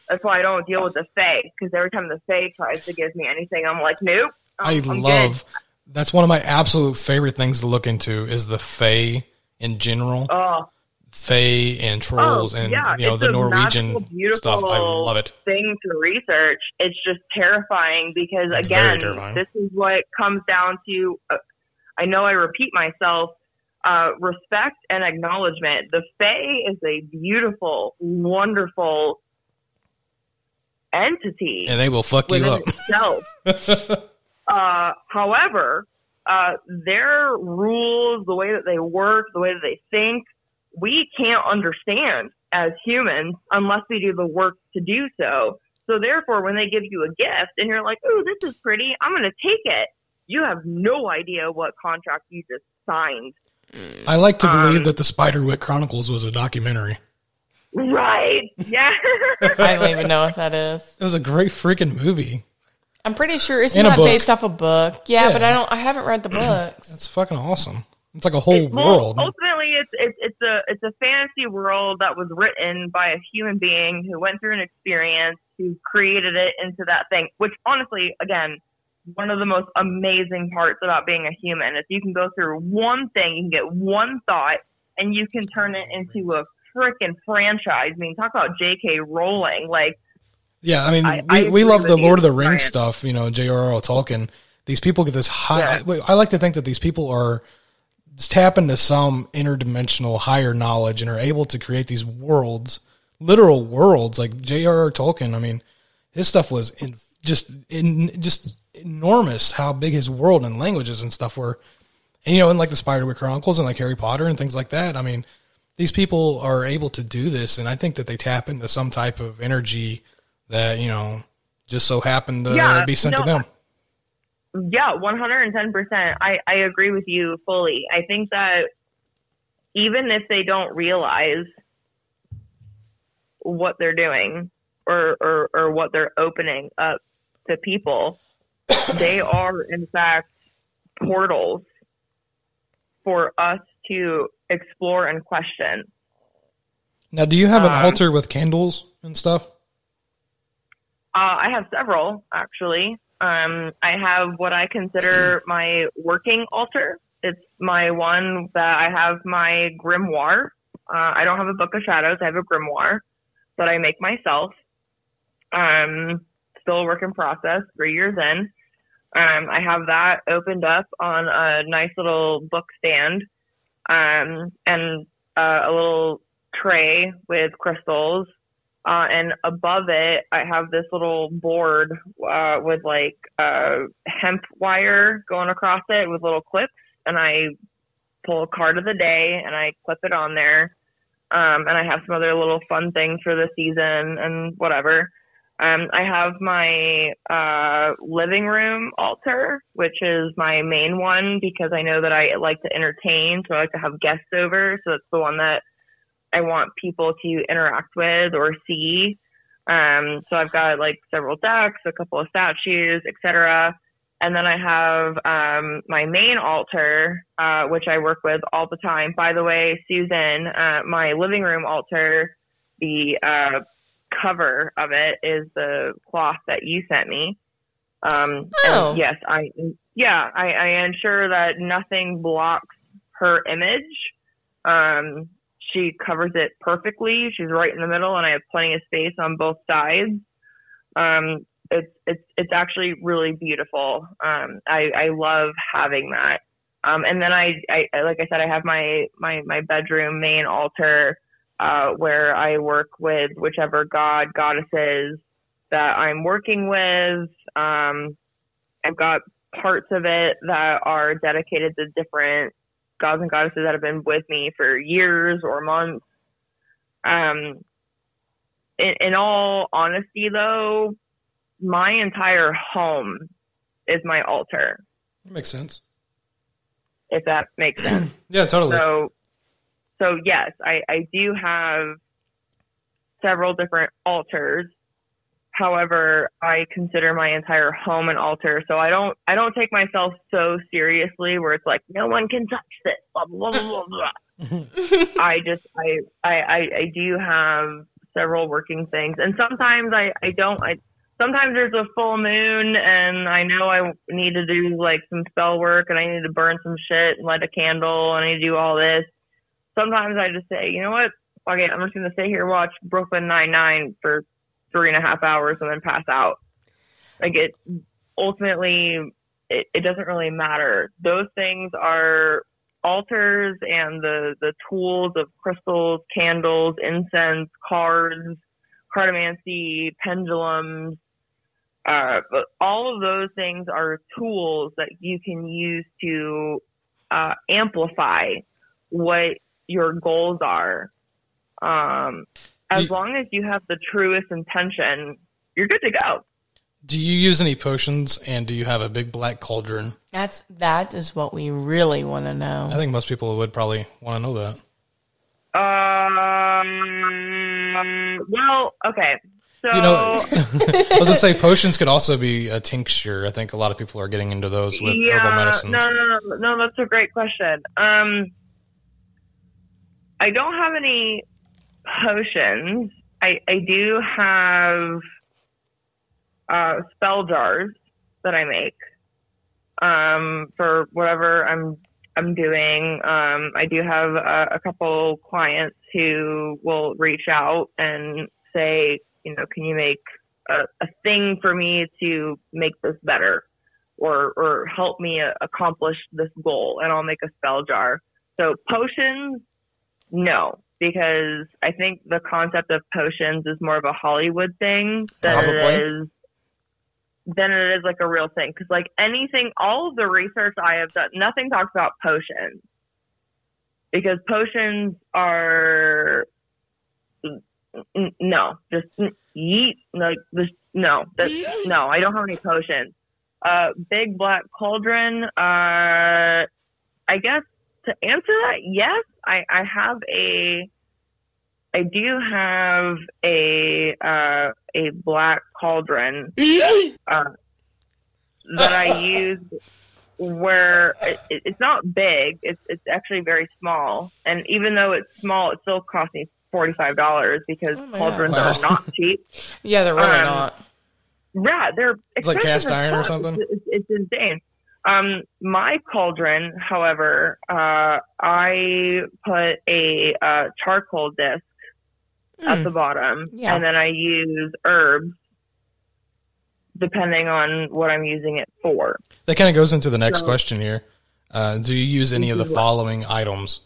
That's why I don't deal with the Fae because every time the Fae tries to give me anything, I'm like, nope. I I'm, I'm love. That's one of my absolute favorite things to look into is the Fae in general. Oh, Fae and trolls Oh, and yeah, you know it's the Norwegian magical, stuff. I love it. thing to research. It's just terrifying because It's again, terrifying. this is what comes down to. Uh, I know I repeat myself. Uh, respect and acknowledgement. The Fae is a beautiful, wonderful entity And they will fuck you up. uh, however, uh, their rules, the way that they work, the way that they think, we can't understand as humans unless we do the work to do so. So therefore, when they give you a gift and you're like, "Oh, this is pretty. I'm going to take it," you have no idea what contract you just signed. I like to believe Um, that the Spiderwick Chronicles was a documentary. Right? Yeah. I don't even know what that is. It was a great freaking movie. I'm pretty sure it's In a not book. based off a book. Yeah, Yeah. but I don't. I haven't read the books. It's fucking awesome. It's like a whole well, world. Ultimately, it's, it's it's a it's a fantasy world that was written by a human being who went through an experience, who created it into that thing. Which, honestly, again, one of the most amazing parts about being a human is you can go through one thing, you can get one thought, and you can turn it into a freaking franchise. I mean, talk about J.K. Rowling, like. Yeah, I mean, I- we, I we love the Lord of the Rings stuff, you know, J.R.R. Tolkien. These people get this high. Yeah. I, I like to think that these people are just tap into some interdimensional higher knowledge and are able to create these worlds, literal worlds. Like J.R.R. Tolkien, I mean, his stuff was in, just in, just enormous. How big his world and languages and stuff were, and you know, and like the Spiderwick Chronicles and like Harry Potter and things like that. I mean, these people are able to do this, and I think that they tap into some type of energy that you know just so happened to Yeah, be sent to them. Yeah, 110%. I, I agree with you fully. I think that even if they don't realize what they're doing or, or, or what they're opening up to people, they are, in fact, portals for us to explore and question. Now, do you have an Um, altar with candles and stuff? Uh, I have several, actually. Um, I have what I consider my working altar. It's my one that I have my grimoire. Uh, I don't have a book of shadows. I have a grimoire that I make myself. Um, still a work in process, three years in. Um, I have that opened up on a nice little book stand um, and uh, a little tray with crystals. Uh, and above it, I have this little board uh, with like uh, hemp wire going across it with little clips. And I pull a card of the day and I clip it on there. Um, and I have some other little fun things for the season and whatever. Um, I have my uh, living room altar, which is my main one because I know that I like to entertain, so I like to have guests over. So that's the one that I want people to interact with or see. Um, so I've got like several decks, a couple of statues, etc. And then I have um, my main altar, uh, which I work with all the time. By the way, Susan, uh, my living room altar, the uh, cover of it is the cloth that you sent me. Um, Oh. yes, I yeah, I, I ensure that nothing blocks her image. Um, she covers it perfectly. She's right in the middle, and I have plenty of space on both sides. Um, it's it's it's actually really beautiful. Um, I I love having that. Um, and then I, I like I said, I have my my my bedroom main altar uh, where I work with whichever god goddesses that I'm working with. Um, I've got parts of it that are dedicated to different gods and goddesses that have been with me for years or months. Um, in, in all honesty, though, my entire home is my altar, Makes sense. if that makes sense. Yeah, totally. So, so yes, I, I do have several different altars. However, I consider my entire home an altar, so I don't I don't take myself so seriously where it's like no one can touch this. Blah blah blah blah. blah. I just I, I I I do have several working things, and sometimes I I don't I. Sometimes there's a full moon and I know I need to do like some spell work and I need to burn some shit and light a candle and I need to do all this. Sometimes I just say, you know what? Okay, I'm just gonna sit here and watch Brooklyn Nine Nine for three and a half hours and then pass out. Like it ultimately it, it doesn't really matter. Those things are altars and the the tools of crystals, candles, incense, cards, cartomancy, pendulums. Uh, but all of those things are tools that you can use to uh, amplify what your goals are. Um, as You- long as you have the truest intention, you're good to go. Do you use any potions and do you have a big black cauldron? That's that is what we really want to know. I think most people would probably want to know that. Um, well, okay. So You know, I was gonna say potions could also be a tincture. I think a lot of people are getting into those with herbal medicines. No, no, no, no. That's a great question. Um, I don't have any potions. I I do have uh, spell jars that I make um, for whatever I'm I'm doing. Um, I do have a, a couple clients who will reach out and say, you know, can you make a, a thing for me to make this better? or or help me uh, accomplish this goal and I'll make a spell jar. So potions, no, because I think the concept of potions is more of a Hollywood thing than Probably. it is than it is like a real thing. Because like anything, all of the research I have done, nothing talks about potions because potions are n- no, just n- yeet like this. No, that, no, I don't have any potions uh, big black cauldron. Uh, I guess to answer that, yes, I, I have a, I do have a, uh, a black cauldron, uh, that I use where it, it's not big. It's, it's actually very small. And even though it's small, it still costs me $45 because Oh cauldrons God. are not cheap. yeah, they're really Um, not. Yeah, they're It's like cast iron or something? It's, it's, it's insane. Um, my cauldron, however, uh, I put a uh, charcoal disc at Hmm. the bottom, Yeah. and then I use herbs depending on what I'm using it for. That kind of goes into the next So- question here. Uh, do you use any of the This is what- following items?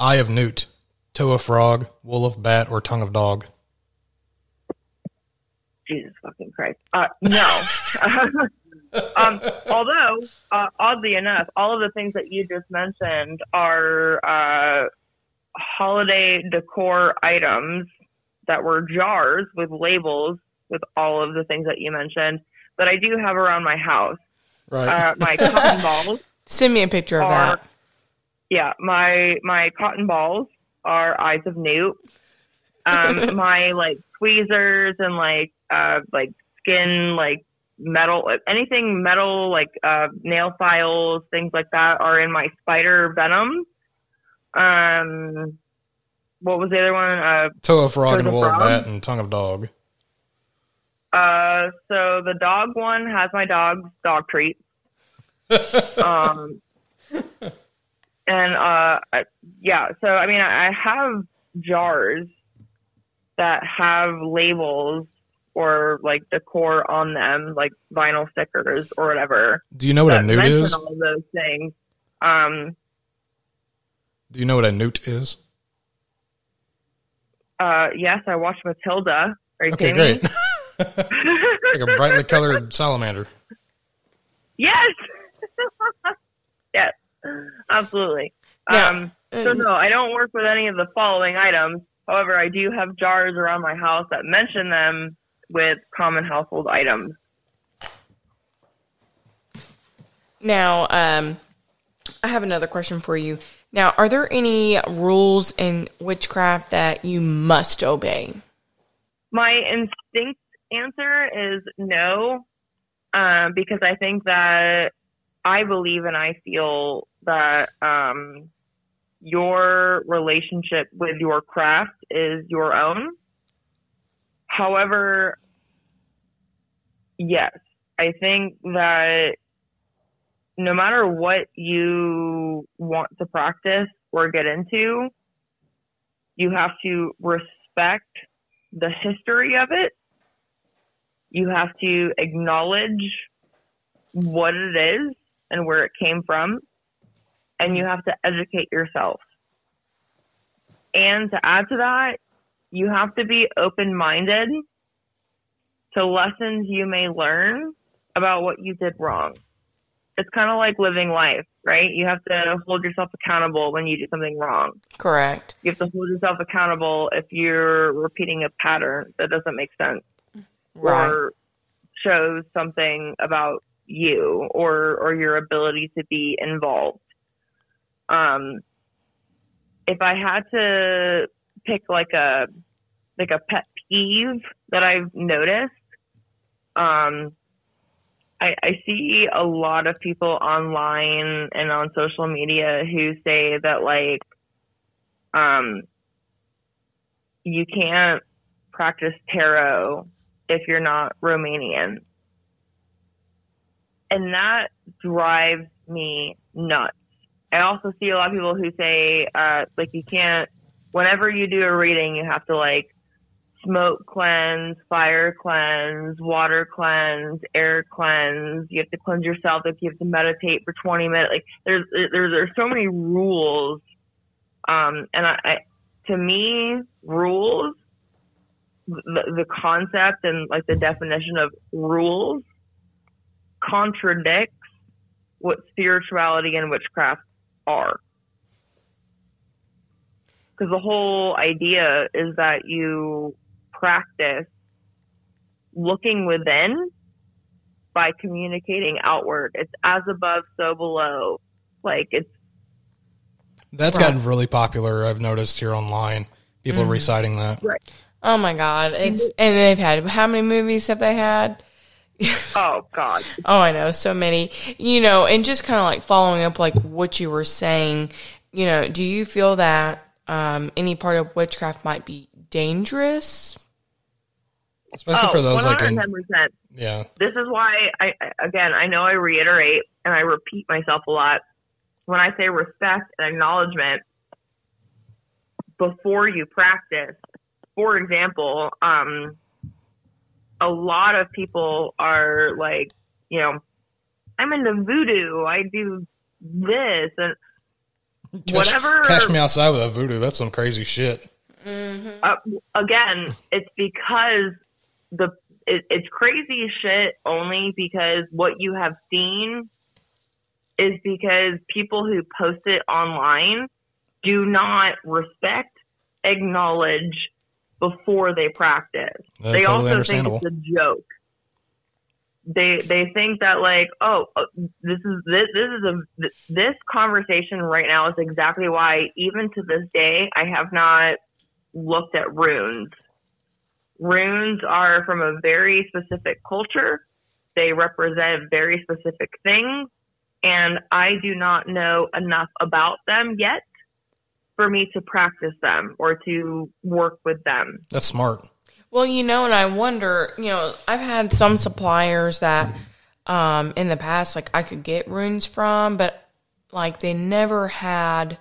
Eye of newt, toe of frog, wool of bat, or tongue of dog? Jesus fucking Christ. Uh, no. um, although, uh, oddly enough, all of the things that you just mentioned are uh, holiday decor items that were jars with labels with all of the things that you mentioned that I do have around my house. Right. Uh, my cotton balls Send me a picture of are, that. yeah, my my cotton balls are eyes of newt. Um, my like tweezers and like uh like skin like metal anything metal like uh nail files things like that are in my spider venom. Um, what was the other one? Uh, toe of frog and wool of bat and tongue of dog. Uh, so the dog one has my dog's dog treats. um, and uh, I- yeah. So I mean, I I have jars that have labels or like decor on them, like vinyl stickers or whatever. Do you know what a newt is? All those things. Um, Do you know what a newt is? uh, yes, I watched Matilda. Are you Okay, kidding great. me? It's like a brightly colored salamander. Yes. yes. Absolutely. Now, um, so no, I don't work with any of the following items. However, I do have jars around my house that mention them with common household items. Now, um, I have another question for you. Now, are there any rules in witchcraft that you must obey? My instinct answer is no, um, because I think that I believe and I feel that um, your relationship with your craft is your own. However, yes, I think that no matter what you want to practice or get into, you have to respect the history of it. You have to acknowledge what it is and where it came from. And you have to educate yourself. And to add to that, you have to be open minded to lessons you may learn about what you did wrong. It's kind of like living life, right? You have to hold yourself accountable when you do something wrong Correct. you have to hold yourself accountable if you're repeating a pattern that doesn't make sense Right. or shows something about you or or your ability to be involved. Um, if I had to pick like a like a pet peeve that I've noticed, um, I, I see a lot of people online and on social media who say that like um, you can't practice tarot if you're not Romanian. And that drives me nuts. I also see a lot of people who say, uh, like you can't, whenever you do a reading, you have to like smoke cleanse, fire cleanse, water cleanse, air cleanse. You have to cleanse yourself. Like you have to meditate for 20 minutes. Like there's, there's, there's so many rules. Um, and I, I, to me, rules, the, the concept and like the definition of rules contradicts what spirituality and witchcraft are. Because the whole idea is that you practice looking within by communicating outward. It's as above, so below. Like it's That's gotten really popular. I've noticed here online. People Mm-hmm. reciting that. Oh my God! It's and they've had how many movies have they had? oh god. Oh, I know, so many. You know, and just kind of like following up, like what you were saying. You know, do you feel that um, any part of witchcraft might be dangerous? Especially oh, for those like in, 110%. yeah. this is why I again I know I reiterate and I repeat myself a lot when I say respect and acknowledgement before you practice. For example, um, a lot of people are like, you know, I'm into voodoo. I do this and whatever. Cash me outside with a voodoo. That's some crazy shit. uh, again, it's because the it, it's crazy shit only because what you have seen is because people who post it online do not respect, acknowledge before they practice. Uh, they totally also think it's a joke. They they think that like oh uh, this is this this is a this conversation right now is exactly why even to this day I have not looked at runes. Runes are from a very specific culture. They represent very specific things, and I do not know enough about them yet for me to practice them or to work with them. That's smart. Well, you know, and I wonder, you know, I've had some suppliers that um in the past like I could get runes from, but like they never had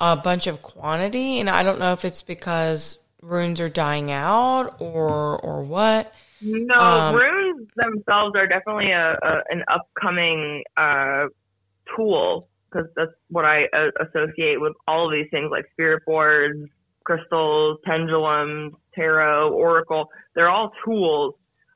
a bunch of quantity and I don't know if it's because runes are dying out or or what. No, Um, runes themselves are definitely a, a an upcoming uh, tool because that's what I uh, associate with all of these things like spirit boards, crystals, pendulums, tarot, oracle. They're all tools.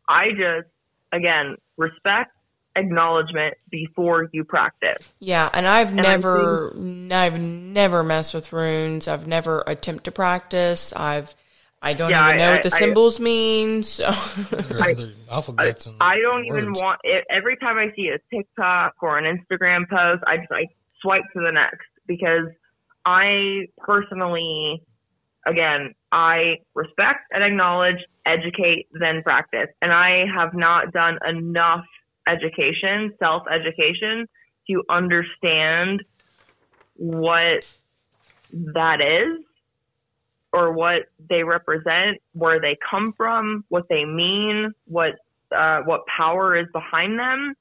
I just, again, respect, acknowledgement before you practice. Yeah, and I've I never I've never messed with runes. I've never attempted to practice. I've I don't Yeah, even know I- what the I- symbols mean. So Your other alphabets and I don't even want it. Every time I see a TikTok or an Instagram post, I just like swipe to the next because I personally, again, I respect and acknowledge, educate, then practice. And I have not done enough education, self education to understand what that is or what they represent, where they come from, what they mean, what uh, what power is behind them.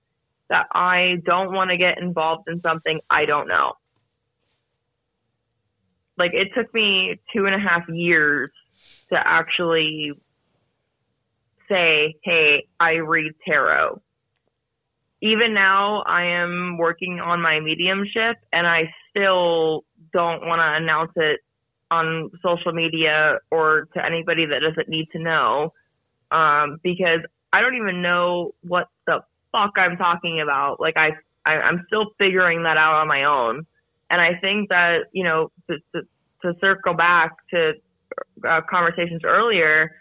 That I don't want to get involved in something I don't know. Like it took me two and a half years to actually say, "Hey, I read tarot." Even now, I am working on my mediumship, and I still don't want to announce it on social media or to anybody that doesn't need to know um, because I don't even know what the fuck I'm talking about. Like I, I I'm still figuring that out on my own, and I think that you know to to, to circle back to uh, conversations earlier.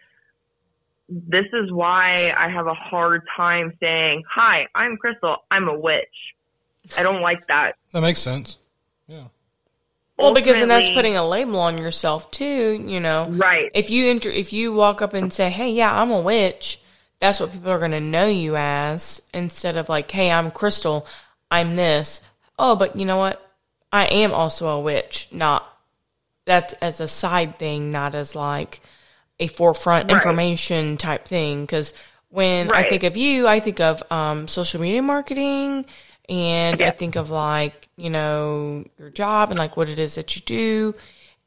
This is why I have a hard time saying, "Hi, I'm Krystal. I'm a witch." I don't like that. That makes sense. Yeah. Well, because then that's putting a label on yourself too, you know. Right. If you enter, if you walk up and say, "Hey, yeah, I'm a witch," that's what people are going to know you as instead of like, "Hey, I'm Krystal. I'm this." Oh, but you know what? I am also a witch. Not that's as a side thing, not as like a forefront Right. information type thing. Because when I think of you, I think of um, social media marketing, and I think of like you know your job and like what it is that you do.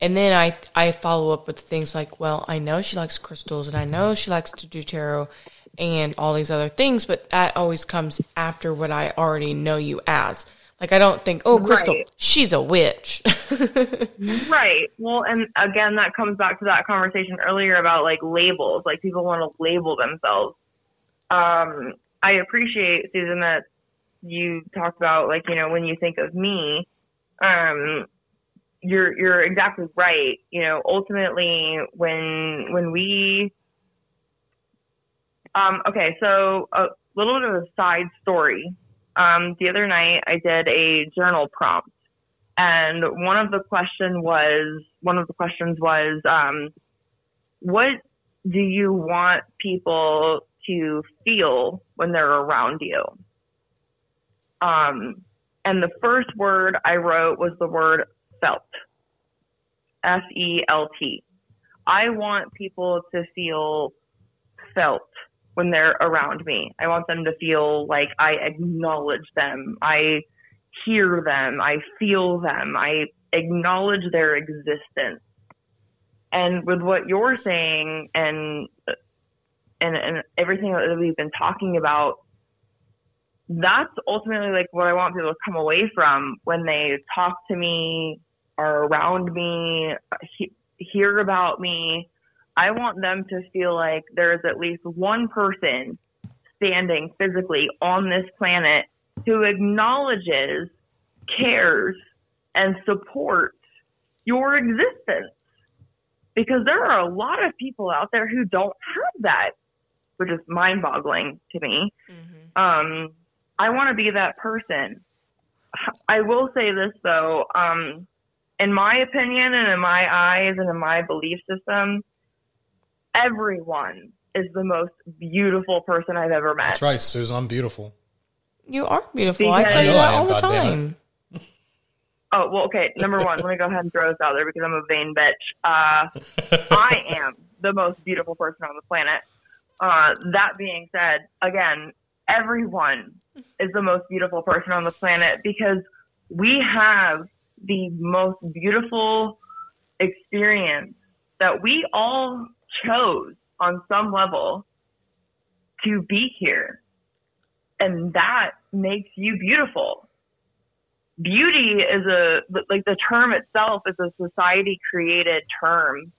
And then I I follow up with things like, well, I know she likes crystals and I know she likes to do tarot and all these other things, but that always comes after what I already know you as. Like I don't think, oh, Krystal, Right. she's a witch. Right. Well, and again, that comes back to that conversation earlier about like labels. Like people want to label themselves. Um, I appreciate Susan that you talked about like you know when you think of me, um, you're you're exactly right. You know, ultimately when when we um, okay, so a little bit of a side story. Um, the other night I did a journal prompt and one of the question was one of the questions was um, what do you want people to feel when they're around you? Um, and the first word i wrote was the word felt f-e-l-t i want people to feel felt when they're around me i want them to feel like i acknowledge them i hear them, I feel them, I acknowledge their existence. And with what you're saying and and, and everything that we've been talking about, that's ultimately like what I want people to come away from when they talk to me or around me, he, hear about me. I want them to feel like there is at least one person standing physically on this planet who acknowledges, cares, and supports your existence. Because there are a lot of people out there who don't have that, which is mind boggling to me. Um, I want to be that person. I will say this though, um, in my opinion and in my eyes and in my belief system, everyone is the most beautiful person I've ever met. That's right, Susan. I'm beautiful. You are beautiful. I tell you that all the goddammit. time. Oh, well, okay. Number one, let me go ahead and throw this out there because I'm a vain bitch. Uh, I am the most beautiful person on the planet. Uh, that being said, again, everyone is the most beautiful person on the planet because we have the most beautiful experience that we all chose on some level to be here. And that makes you beautiful beauty is a like the term itself is a society created term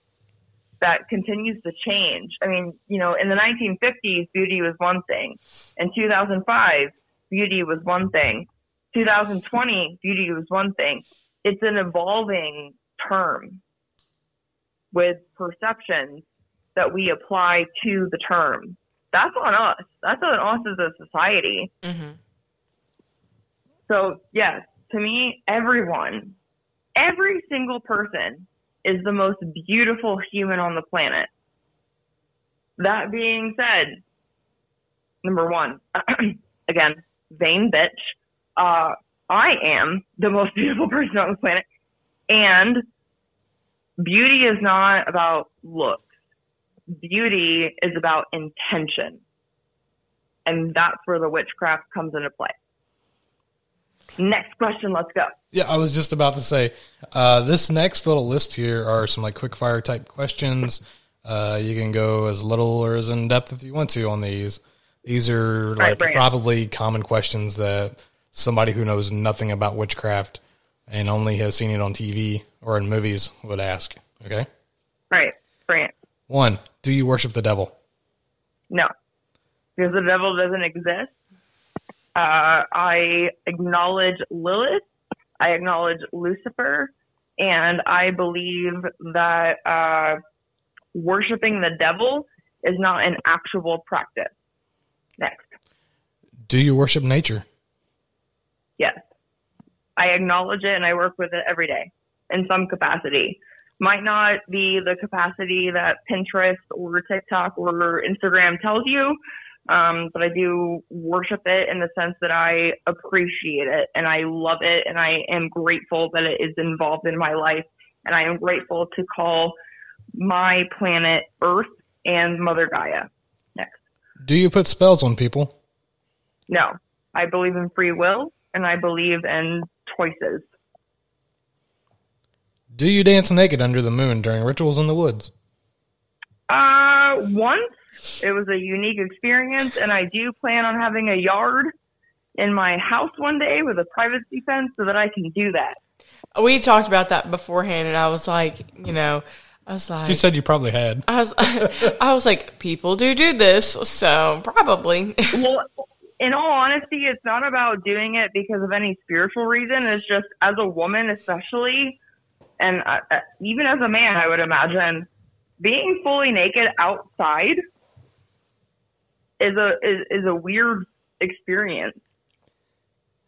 that continues to change. I mean, you know, in the 1950s, beauty was one thing. In 2005, beauty was one thing. 2020, beauty was one thing. It's an evolving term with perceptions that we apply to the term. That's on us. That's on us as a society. So yes, to me, everyone, every single person is the most beautiful human on the planet. That being said, number one, again, vain bitch. Uh, I am the most beautiful person on the planet. And beauty is not about looks. Beauty is about intention. And that's where the witchcraft comes into play. Next question, let's go. Yeah, I was just about to say uh, this next little list here are some like quick fire type questions. Uh, you can go as little or as in depth if you want to on these. These are like bring it. probably common questions that somebody who knows nothing about witchcraft and only has seen it on TV or in movies would ask. Okay. All right, bring it. One, do you worship the devil? No, because the devil doesn't exist. Uh, I acknowledge Lilith. I acknowledge Lucifer, and I believe that uh, worshiping the devil is not an actual practice. Next, Do you worship nature? yes, I acknowledge it and I work with it every day in some capacity. Might not be the capacity that Pinterest or TikTok or Instagram tells you, um, but I do worship it in the sense that I appreciate it and I love it and I am grateful that it is involved in my life and I am grateful to call my planet Earth and Mother Gaia. Next. Do you put spells on people? No, I believe in free will and I believe in choices. Do you dance naked under the moon during rituals in the woods? Uh, once it was a unique experience, and I do plan on having a yard in my house one day with a privacy fence so that I can do that. We talked about that beforehand, and I was like, you know, I was like, She said you probably had. I was, I was like, people do do this, so probably. Well, in all honesty, it's not about doing it because of any spiritual reason. It's just as a woman, especially, and even as a man, I would imagine being fully naked outside is a is, is a weird experience.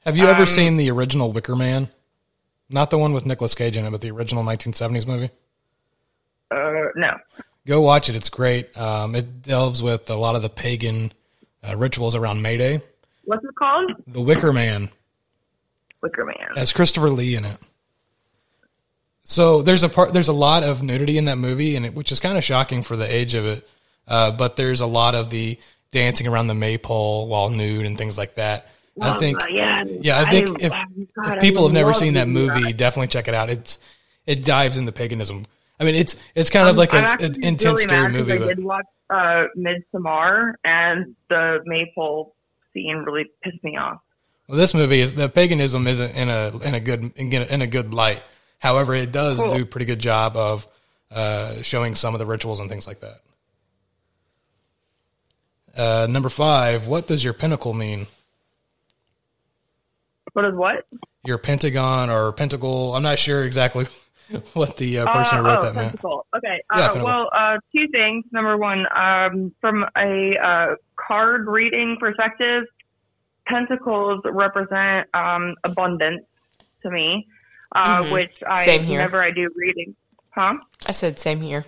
Have you ever Um, seen the original Wicker Man? Not the one with Nicolas Cage in it, but the original 1970s movie. Uh, no. Go watch it. It's great. Um, it delves with a lot of the pagan uh, rituals around May Day. What's it called? The Wicker Man Wicker Man. has Christopher Lee in it. So there's a part, there's a lot of nudity in that movie, and it, which is kind of shocking for the age of it. Uh, but there's a lot of the dancing around the maypole while nude and things like that. I think, yeah. yeah, I think if, oh, God, if people have never seen that movie, definitely check it out. It's it dives into paganism. I mean, it's it's kind of like a, an intense, really scary movie, I but did watch uh, Midsommar, and the maypole scene really pissed me off. Well, this movie is the paganism isn't in a in a good in a good light. However, it does Cool. do a pretty good job of uh, showing some of the rituals and things like that. Uh, number five, what does your pinnacle mean? What is what? Your pentagon or pentacle? I'm not sure exactly what the uh, person Uh, who wrote oh, that meant. pentacle. Okay. Yeah, Uh, pentacle. well, uh, two things. Number one, um, from a uh, card reading perspective, pentacles represent um, abundance to me, uh, Mhm. which I Same here. whenever I do reading, huh? I said same here.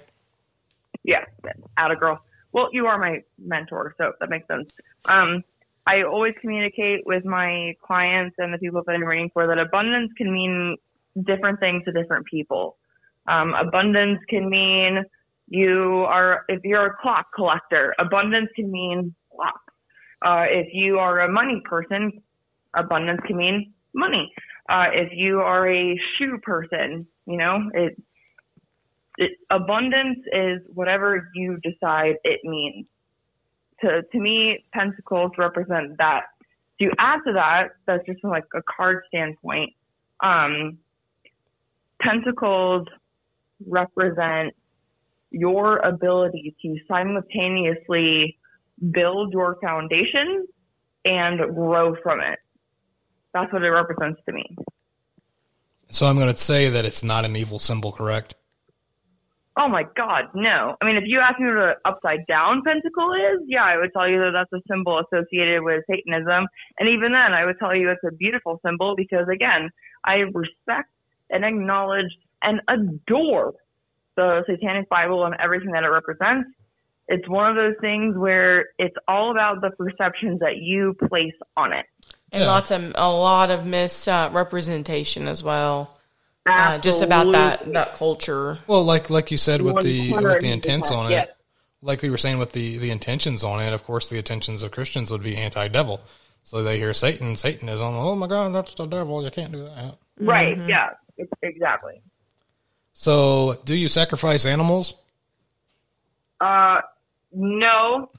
Yeah, out of girl. Well, you are my mentor, so that makes sense. Um, I always communicate with my clients and the people that I'm reading for that abundance can mean different things to different people. Um, abundance can mean you are, if you're a clock collector, abundance can mean clocks. Uh, if you are a money person, abundance can mean money. Uh, if you are a shoe person, you know, it, it, abundance is whatever you decide it means. To to me, pentacles represent that. To add to that, that's just from like a card standpoint. Um, pentacles represent your ability to simultaneously build your foundation and grow from it. That's what it represents to me. So I'm going to say that it's not an evil symbol, correct? Oh my God, no. I mean, if you ask me what an upside down pentacle is, yeah, I would tell you that that's a symbol associated with Satanism. And even then, I would tell you it's a beautiful symbol because, again, I respect and acknowledge and adore the Satanic Bible and everything that it represents. It's one of those things where it's all about the perceptions that you place on it. And Yeah. lots of a lot of misrepresentation as well. Uh, just about that that culture. Well, like like you said with the with the intents on it, yes. like we were saying with the the intentions on it. Of course, the intentions of Christians would be anti-devil. So they hear Satan, Satanism. Oh my God, that's the devil. You can't do that. Right, Mm-hmm. yeah, exactly. So, do you sacrifice animals? Uh, no,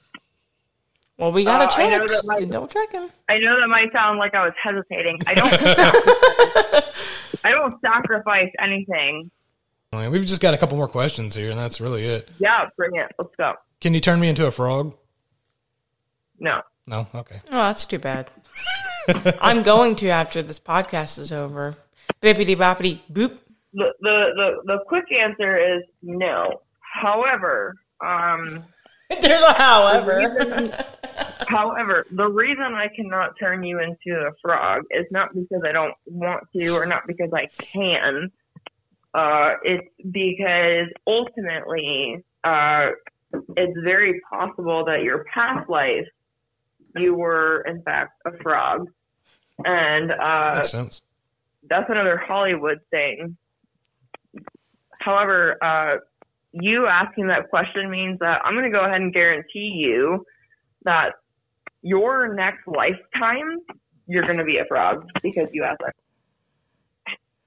Well, we got Uh, to I check. that my- Don't check him. I know that might sound like I was hesitating. I don't. I don't sacrifice anything. I mean, we've just got a couple more questions here, and that's really it. Yeah, bring it. Let's go. Can you turn me into a frog? No. No. Okay. Oh, that's too bad. I'm going to after this podcast is over. Bippity boppity boop. The, the the the quick answer is no. However, um, There's a however. however, the reason I cannot turn you into a frog is not because I don't want to or not because I can. Uh, it's because ultimately, uh, it's very possible that your past life you were in fact a frog, and uh, Makes sense. that's another Hollywood thing. However, uh, you asking that question means that I'm going to go ahead and guarantee you that your next lifetime you're going to be a frog because you asked that.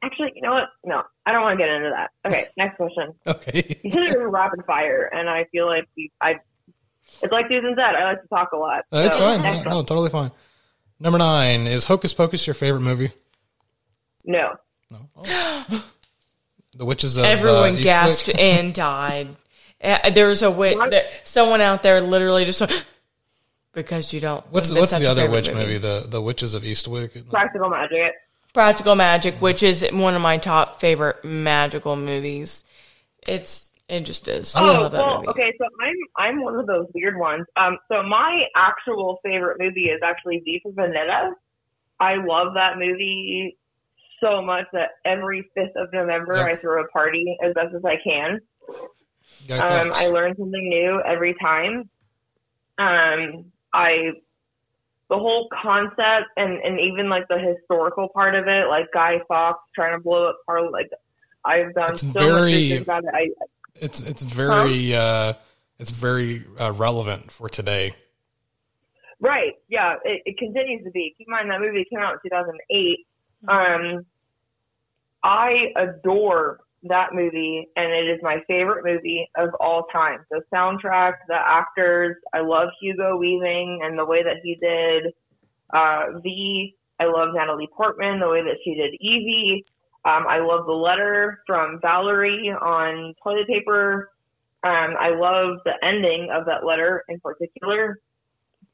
Actually, you know what? No, I don't want to get into that. Okay, next question. Okay. You said it was rapid fire, and I feel like we, I. It's like Susan said. I like to talk a lot. Uh, it's So, fine. No, no, totally fine. Number nine is Hocus Pocus your favorite movie? No. No. Oh. the Witches of Everyone uh, gasped and died. Uh, There was a witch. There, someone out there literally just went, because you don't. What's what's the other witch movie? The the Witches of Eastwick. Practical magic. Practical Magic, which is one of my top favorite magical movies. It's it just is. I Oh, love that well, movie. okay. So I'm I'm one of those weird ones. Um, so my actual favorite movie is actually V for Vendetta. I love that movie so much that every fifth of November Yep. I throw a party as best as I can. Um, I learn something new every time. Um, I the whole concept and and even like the historical part of it, like Guy Fawkes trying to blow up Parliament. Like I've done It's so very- much about it. I, It's it's very uh, it's very uh, relevant for today. Right. Yeah. It, it continues to be. Keep in mind that movie came out in 2008. Um, I adore that movie, and it is my favorite movie of all time. The soundtrack, the actors, I love Hugo Weaving and the way that he did uh, V. I love Natalie Portman, the way that she did Evey. Um, I love the letter from Valerie on toilet paper. Um, I love the ending of that letter in particular.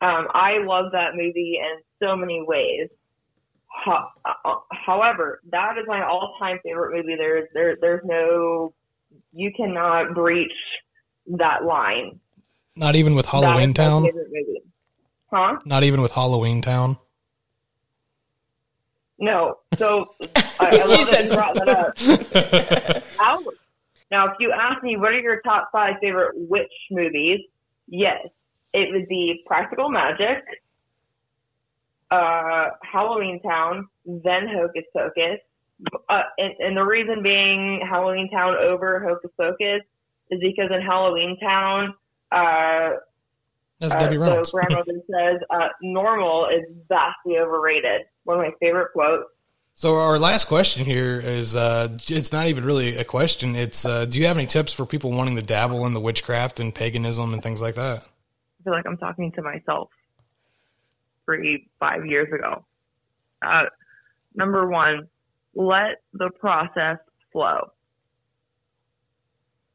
Um, I love that movie in so many ways. Ho- uh, however, that is my all-time favorite movie. There's there there's no you cannot breach that line. Not even with Halloween Town. Huh? Not even with Halloween Town. No. So I, I love that said you brought that up. Now, if you ask me what are your top five favorite witch movies, yes, it would be Practical Magic, uh, Halloween Town, then Hocus Pocus. Uh, and, and the reason being Halloween Town over Hocus Pocus is because in Halloween Town, uh, That's uh, Debbie so Reynolds. grandmother says, uh, normal is vastly overrated. One of my favorite quotes. So our last question here is uh it's not even really a question. It's uh do you have any tips for people wanting to dabble in the witchcraft and paganism and things like that? I feel like I'm talking to myself three, five years ago. Uh, number one, let the process flow.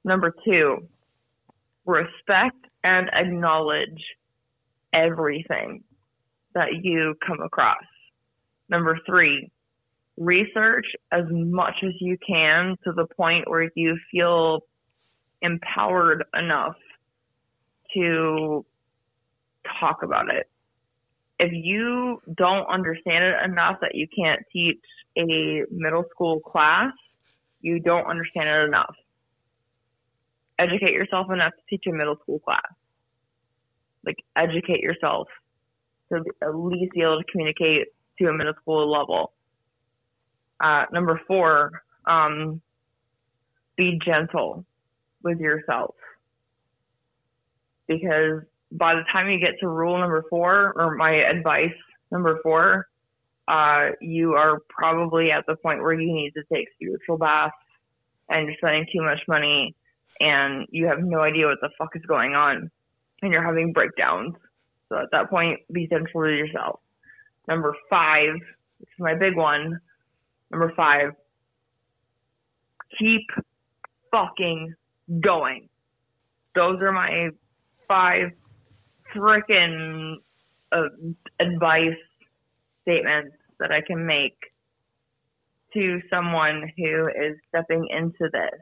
Number two, respect and acknowledge everything that you come across. Number three, research as much as you can to the point where you feel empowered enough to talk about it. If you don't understand it enough that you can't teach a middle school class, you don't understand it enough. Educate yourself enough to teach a middle school class. Like, educate yourself to at least be able to communicate to a middle school level. Uh, number four, um, be gentle with yourself because by the time you get to rule number four or my advice number four, uh, you are probably at the point where you need to take spiritual baths and you're spending too much money and you have no idea what the fuck is going on and you're having breakdowns. So at that point, be gentle to yourself. Number five, this is my big one. Number five, keep fucking going. Those are my five frickin' uh, advice statements that I can make to someone who is stepping into this.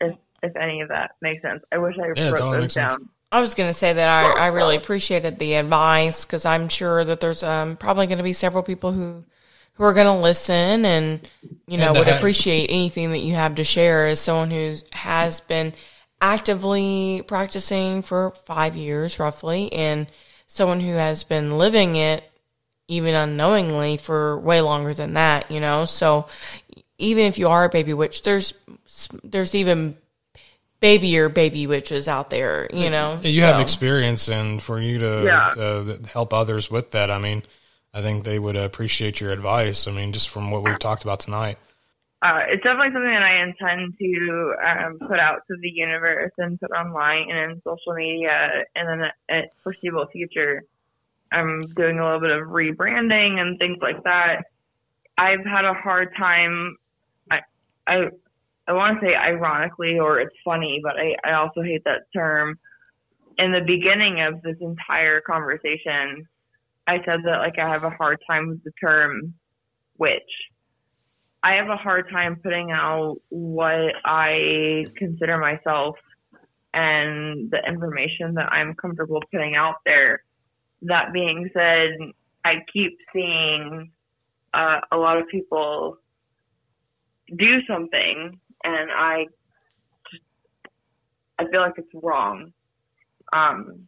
If if any of that makes sense, I wish I Yeah, wrote totally those makes sense. down. I was going to say that I, I really appreciated the advice because I'm sure that there's um, probably going to be several people who who are going to listen and you know And would that- appreciate anything that you have to share as someone who has been actively practicing for five years roughly and someone who has been living it even unknowingly for way longer than that you know so even if you are a baby witch there's there's even babyier baby witches out there you know You have experience and for you to Yeah. uh, help others with that, I mean, I think they would appreciate your advice. I mean, just from what we've talked about tonight. Uh, it's definitely something that I intend to um, put out to the universe and put online and in social media in the ne- foreseeable future. I'm doing a little bit of rebranding and things like that. I've had a hard time. I I I want to say ironically or it's funny, but I, I also hate that term. In the beginning of this entire conversation, I said that like I have a hard time with the term witch. I have a hard time putting out what I consider myself and the information that I'm comfortable putting out there. That being said, I keep seeing uh, a lot of people do something, and I just I feel like it's wrong, um,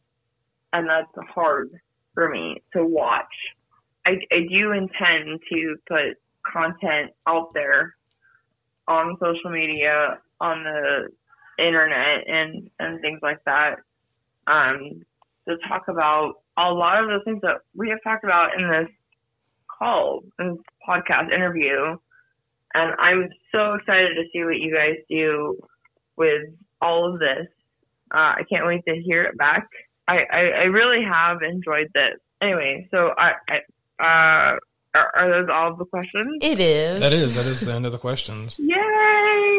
and that's hard for me to watch. I, I do intend to put content out there on social media, on the internet, and and things like that, um, to talk about a lot of the things that we have talked about in this call, this podcast interview. and I'm so excited to see what you guys do with all of this. Uh, I can't wait to hear it back. I, I, I really have enjoyed this. Anyway, so I, I uh, are, are those all of the questions? It is. That is that is the end of the questions. Yay!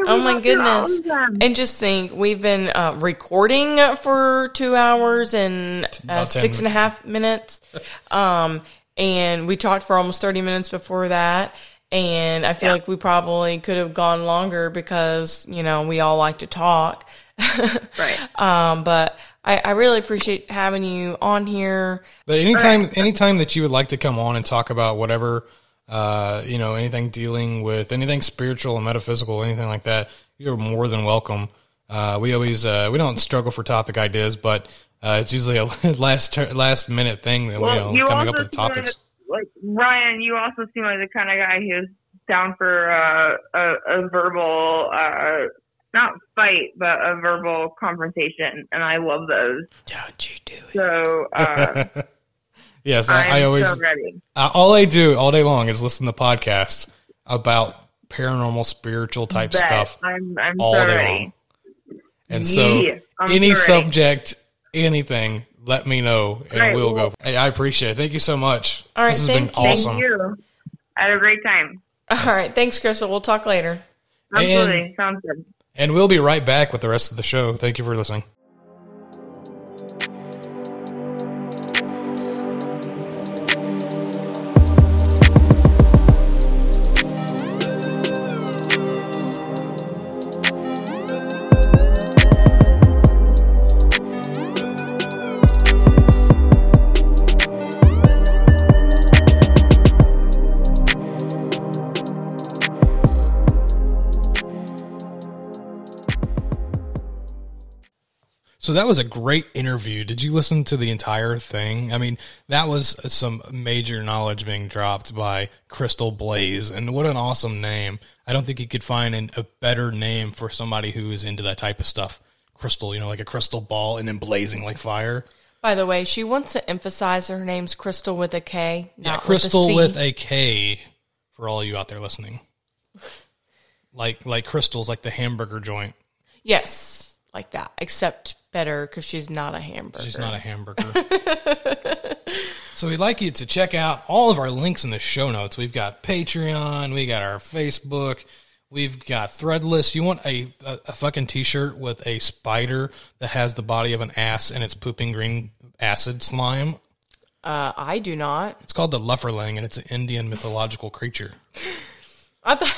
Oh my got through all goodness. of. And just think, we've been uh, recording for two hours and uh, About 10 six and a half minutes. Um, and we talked for almost 30 minutes before that. And I feel like we probably could have gone longer because, you know, we all like to talk. Right. Um, but I, I really appreciate having you on here. But anytime, anytime that you would like to come on and talk about whatever, uh, you know, anything dealing with anything spiritual and metaphysical, anything like that, you're more than welcome. Uh, we always uh, we don't struggle for topic ideas, but uh, it's usually a last ter- last minute thing that Well, we you know coming up with seem like- topics. Like Ryan, you also seem like the kind of guy who's down for uh, a, a verbal, uh, not fight, but a verbal confrontation, and I love those. Don't you do it. So uh, Yes, I'm I, I always so uh, all I do all day long is listen to podcasts about paranormal, spiritual type Bet. stuff I'm, I'm all so day ready. long. And so, I'm any so subject, anything, let me know, and Right, we'll well- go. Hey, I appreciate it. Thank you so much. All right, this has thank been you. awesome. Thank you. I had a great time. All right. Thanks, Krystal. We'll talk later. Absolutely. Sounds good. And we'll be right back with the rest of the show. Thank you for listening. So that was a great interview. Did you listen to the entire thing? I mean, that was some major knowledge being dropped by Krystal Blaze, and what an awesome name! I don't think you could find an, a better name for somebody who is into that type of stuff. Krystal, you know, like a crystal ball and then blazing like fire. By the way, she wants to emphasize her name's Krystal with a K, not yeah, crystal with with a K for all you out there listening. Like like crystals, like the hamburger joint. yes, like that. Except better because she's not a hamburger. She's not a hamburger. so we'd like you to check out all of our links in the show notes. We've got Patreon, we got our Facebook, we've got Threadless. You want a, a, a fucking t-shirt with a spider that has the body of an ass and it's pooping green acid slime? Uh, I do not. It's called the Lufferling and it's an Indian mythological creature. I thought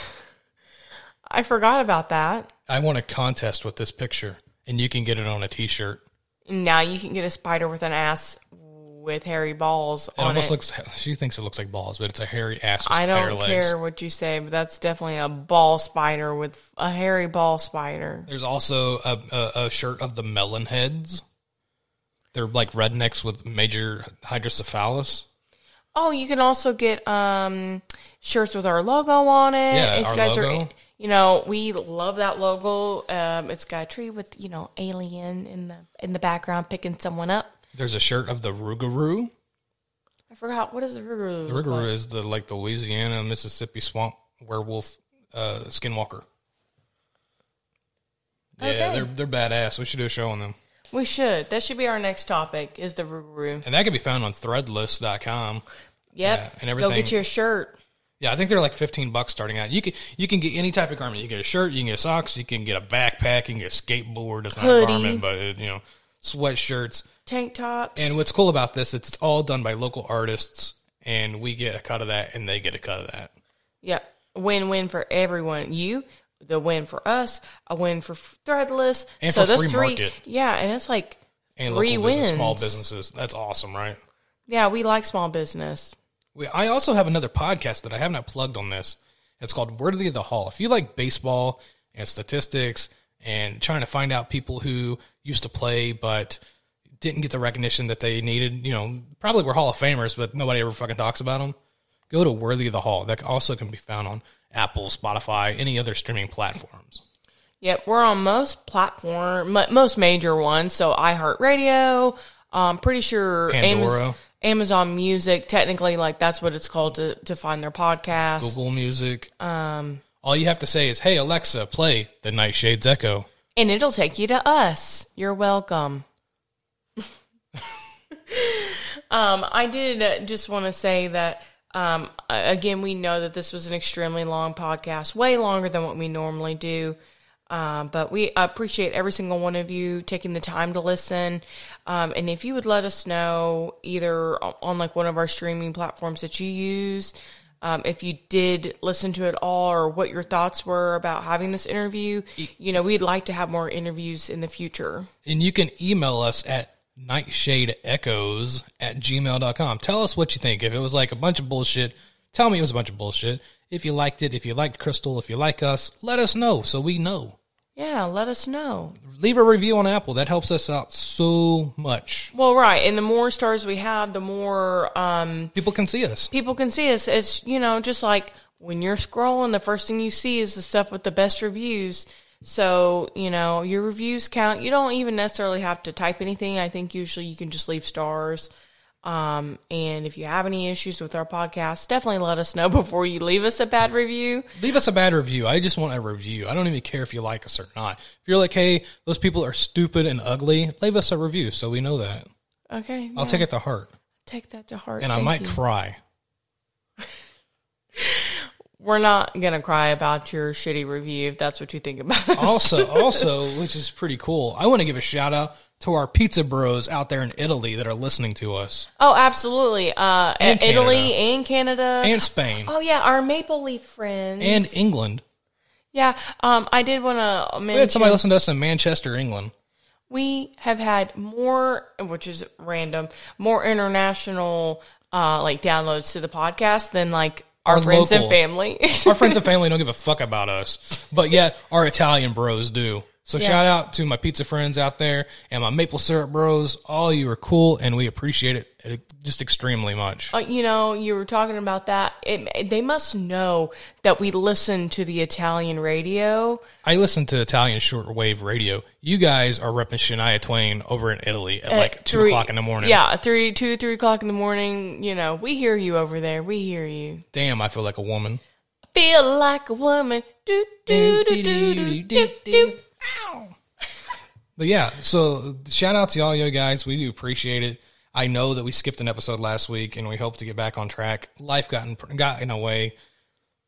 I forgot about that. I want a contest with this picture and you can get it on a t-shirt. Now you can get a spider with an ass with hairy balls It almost it. looks. She thinks it looks like balls, but it's a hairy ass. With I don't legs. care what you say, but that's definitely a ball spider with a hairy ball spider. There's also a, a, a shirt of the melon heads. They're like rednecks with major hydrocephalus. Oh, you can also get um, shirts with our logo on it. Yeah, if our you guys logo. are, you know, we love that logo. Um, it's got a tree with you know alien in the in the background picking someone up. There's a shirt of the Rougarou. I forgot what is the Rougarou. The look Rougarou like? is the like the Louisiana Mississippi swamp werewolf uh, skinwalker. Yeah, Okay. they're they're badass. We should do a show on them, We should. That should be our next topic. Is the Rougarou? and that can be found on Threadless.com. Yep. Yeah, and everything. Go get your shirt. Yeah, I think they're like fifteen bucks starting out. You can you can get any type of garment. You can get a shirt, you can get socks, you can get a backpack, you can get a skateboard. It's not Hoodie. a garment, but it, you know, sweatshirts. Tank tops. And what's cool about this, it's it's all done by local artists, and we get a cut of that, and they get a cut of that. Yep. Win win for everyone. You, the win for us, a win for Threadless. And so for those free three, market. yeah, and it's like And three local business, wins. small businesses. That's awesome, right? Yeah, we like small business. We, I also have another podcast that I have not plugged on this. It's called Worthy of the Hall. If you like baseball and statistics and trying to find out people who used to play but didn't get the recognition that they needed, you know, probably were Hall of Famers, but nobody ever fucking talks about them. Go to Worthy of the Hall. That also can be found on Apple, Spotify, any other streaming platforms. Yep, we're on most platform, most major ones. So iHeartRadio. I'm pretty sure Pandora. Amaz- Amazon Music. Technically, like that's what it's called to to find their podcast. Google Music. Um, All you have to say is, "Hey Alexa, play the Nightshades Echo." And it'll take you to us. You're welcome. um, I did just want to say that, um, again, we know that this was an extremely long podcast, way longer than what we normally do. Um, but we appreciate every single one of you taking the time to listen. Um, and if you would let us know either on, like one of our streaming platforms that you use, um, if you did listen to it all or what your thoughts were about having this interview, you know, we'd like to have more interviews in the future. And you can email us at nightshadeechoes at gmail.com. Tell us what you think. If it was like a bunch of bullshit, tell me it was a bunch of bullshit. If you liked it, if you liked Krystal, if you like us, let us know so we know. Yeah, let us know. Leave a review on Apple. That helps us out so much. Well, right. And the more stars we have, the more um, People can see us. people can see us. It's, you know, just like when you're scrolling, the first thing you see is the stuff with the best reviews. So, you know, your reviews count. You don't even necessarily have to type anything. I think usually you can just leave stars. Um, and if you have any issues with our podcast, definitely let us know before you leave us a bad review. Leave us a bad review. I just want a review. I don't even care if you like us or not. If you're like, hey, those people are stupid and ugly, leave us a review so we know that. Okay. I'll yeah, take it to heart. Take that to heart. And I might you. cry. We're not gonna cry about your shitty review if that's what you think about us. also, also, which is pretty cool. I want to give a shout out to our pizza bros out there in Italy that are listening to us oh, absolutely. Uh, And Italy Canada. and Canada. and Spain oh yeah, our Maple Leaf friends. and England. yeah, um, I did want to We had somebody listen to us in Manchester, England. we have had more, which is random, more international uh, like downloads to the podcast than like our, Our friends local. and family. Our friends and family don't give a fuck about us, but yet our Italian bros do. So Yeah. shout out to my pizza friends out there and my maple syrup bros. All you are cool, and we appreciate it uh, just extremely much. Uh, you know, you were talking about that. It, they must know that we listen to the Italian radio. I listen to Italian shortwave radio. You guys are repping Shania Twain over in Italy at at like two three- o'clock in the morning. Yeah, three, two, three o'clock in the morning. You know, we hear you over there. We hear you. Damn, I feel like a woman. Feel like a woman. Do do do do do do do. But yeah, so shout out to all you guys. We do appreciate it. I know that we skipped an episode last week, and we hope to get back on track. Life got in, got in a way.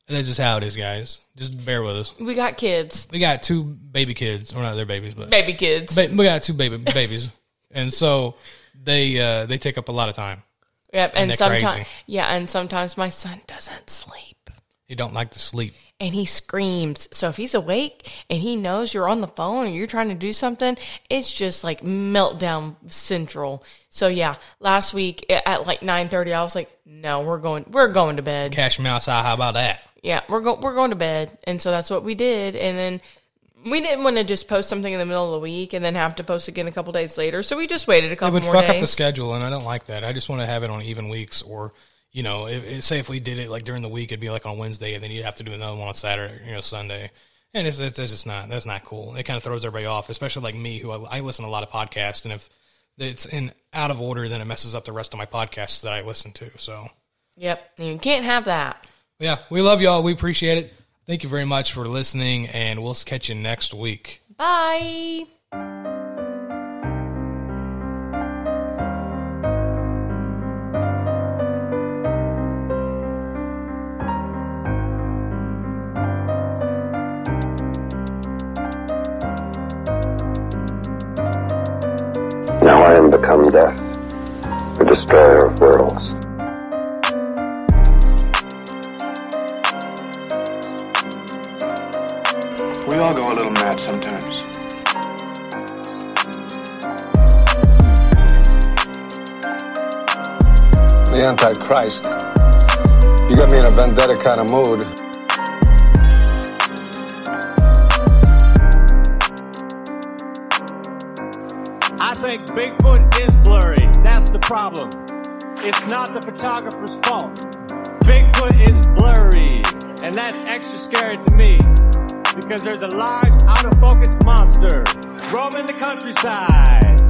That's just how it is, guys. Just bear with us. We got kids, We got two baby kids. Well, not their babies, but baby kids. ba- we got two baby babies, and so they uh, they take up a lot of time. Yep, and, they're sometimes yeah, and sometimes my son doesn't sleep. He don't like to sleep. And he screams. So if he's awake and he knows you're on the phone or you're trying to do something, it's just like meltdown central. So yeah, last week at like 9:30 I was like, "No, we're going we're going to bed." Cash me outside. How about that? Yeah, we're go- we're going to bed. And so that's what we did and then we didn't want to just post something in the middle of the week and then have to post again a couple days later. So we just waited a couple. It would fuck days. up the schedule, and I don't like that. I just want to have it on even weeks, or you know, if, if- say if we did it like during the week, it'd be like on Wednesday, and then you'd have to do another one on Saturday, you know, Sunday. And it's, it's, it's just not that's not cool. It kind of throws everybody off, especially like me, who I, I listen to a lot of podcasts, and if it's in out of order, then it messes up the rest of my podcasts that I listen to. So Yep, you can't have that. yeah, we love y'all. We appreciate it. Thank you very much for listening, and we'll catch you next week. Bye. Now I am become death, the destroyer of worlds. We all go a little mad sometimes. The Antichrist. You got me in a vendetta kind of mood. Bigfoot is blurry. That's the problem. It's not the photographer's fault. Bigfoot is blurry. And that's extra scary to me because there's a large, out of focus monster roaming the countryside.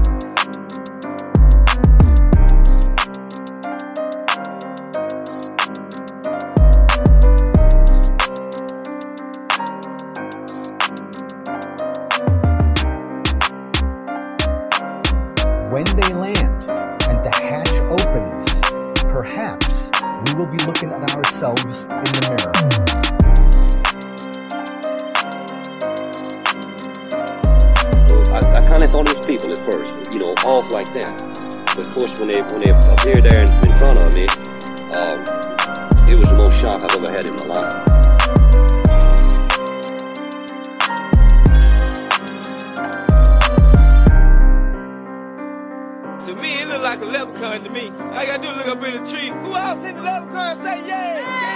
Will be looking at ourselves in the mirror. I, I kind of thought it was people at first, you know, off like that. But of course, when they when they appeared there in, in front of me, um, it was the most shock I've ever had in my life. Leprechaun to me. I gotta do look up in the tree. Who else in the leprechaun say yeah?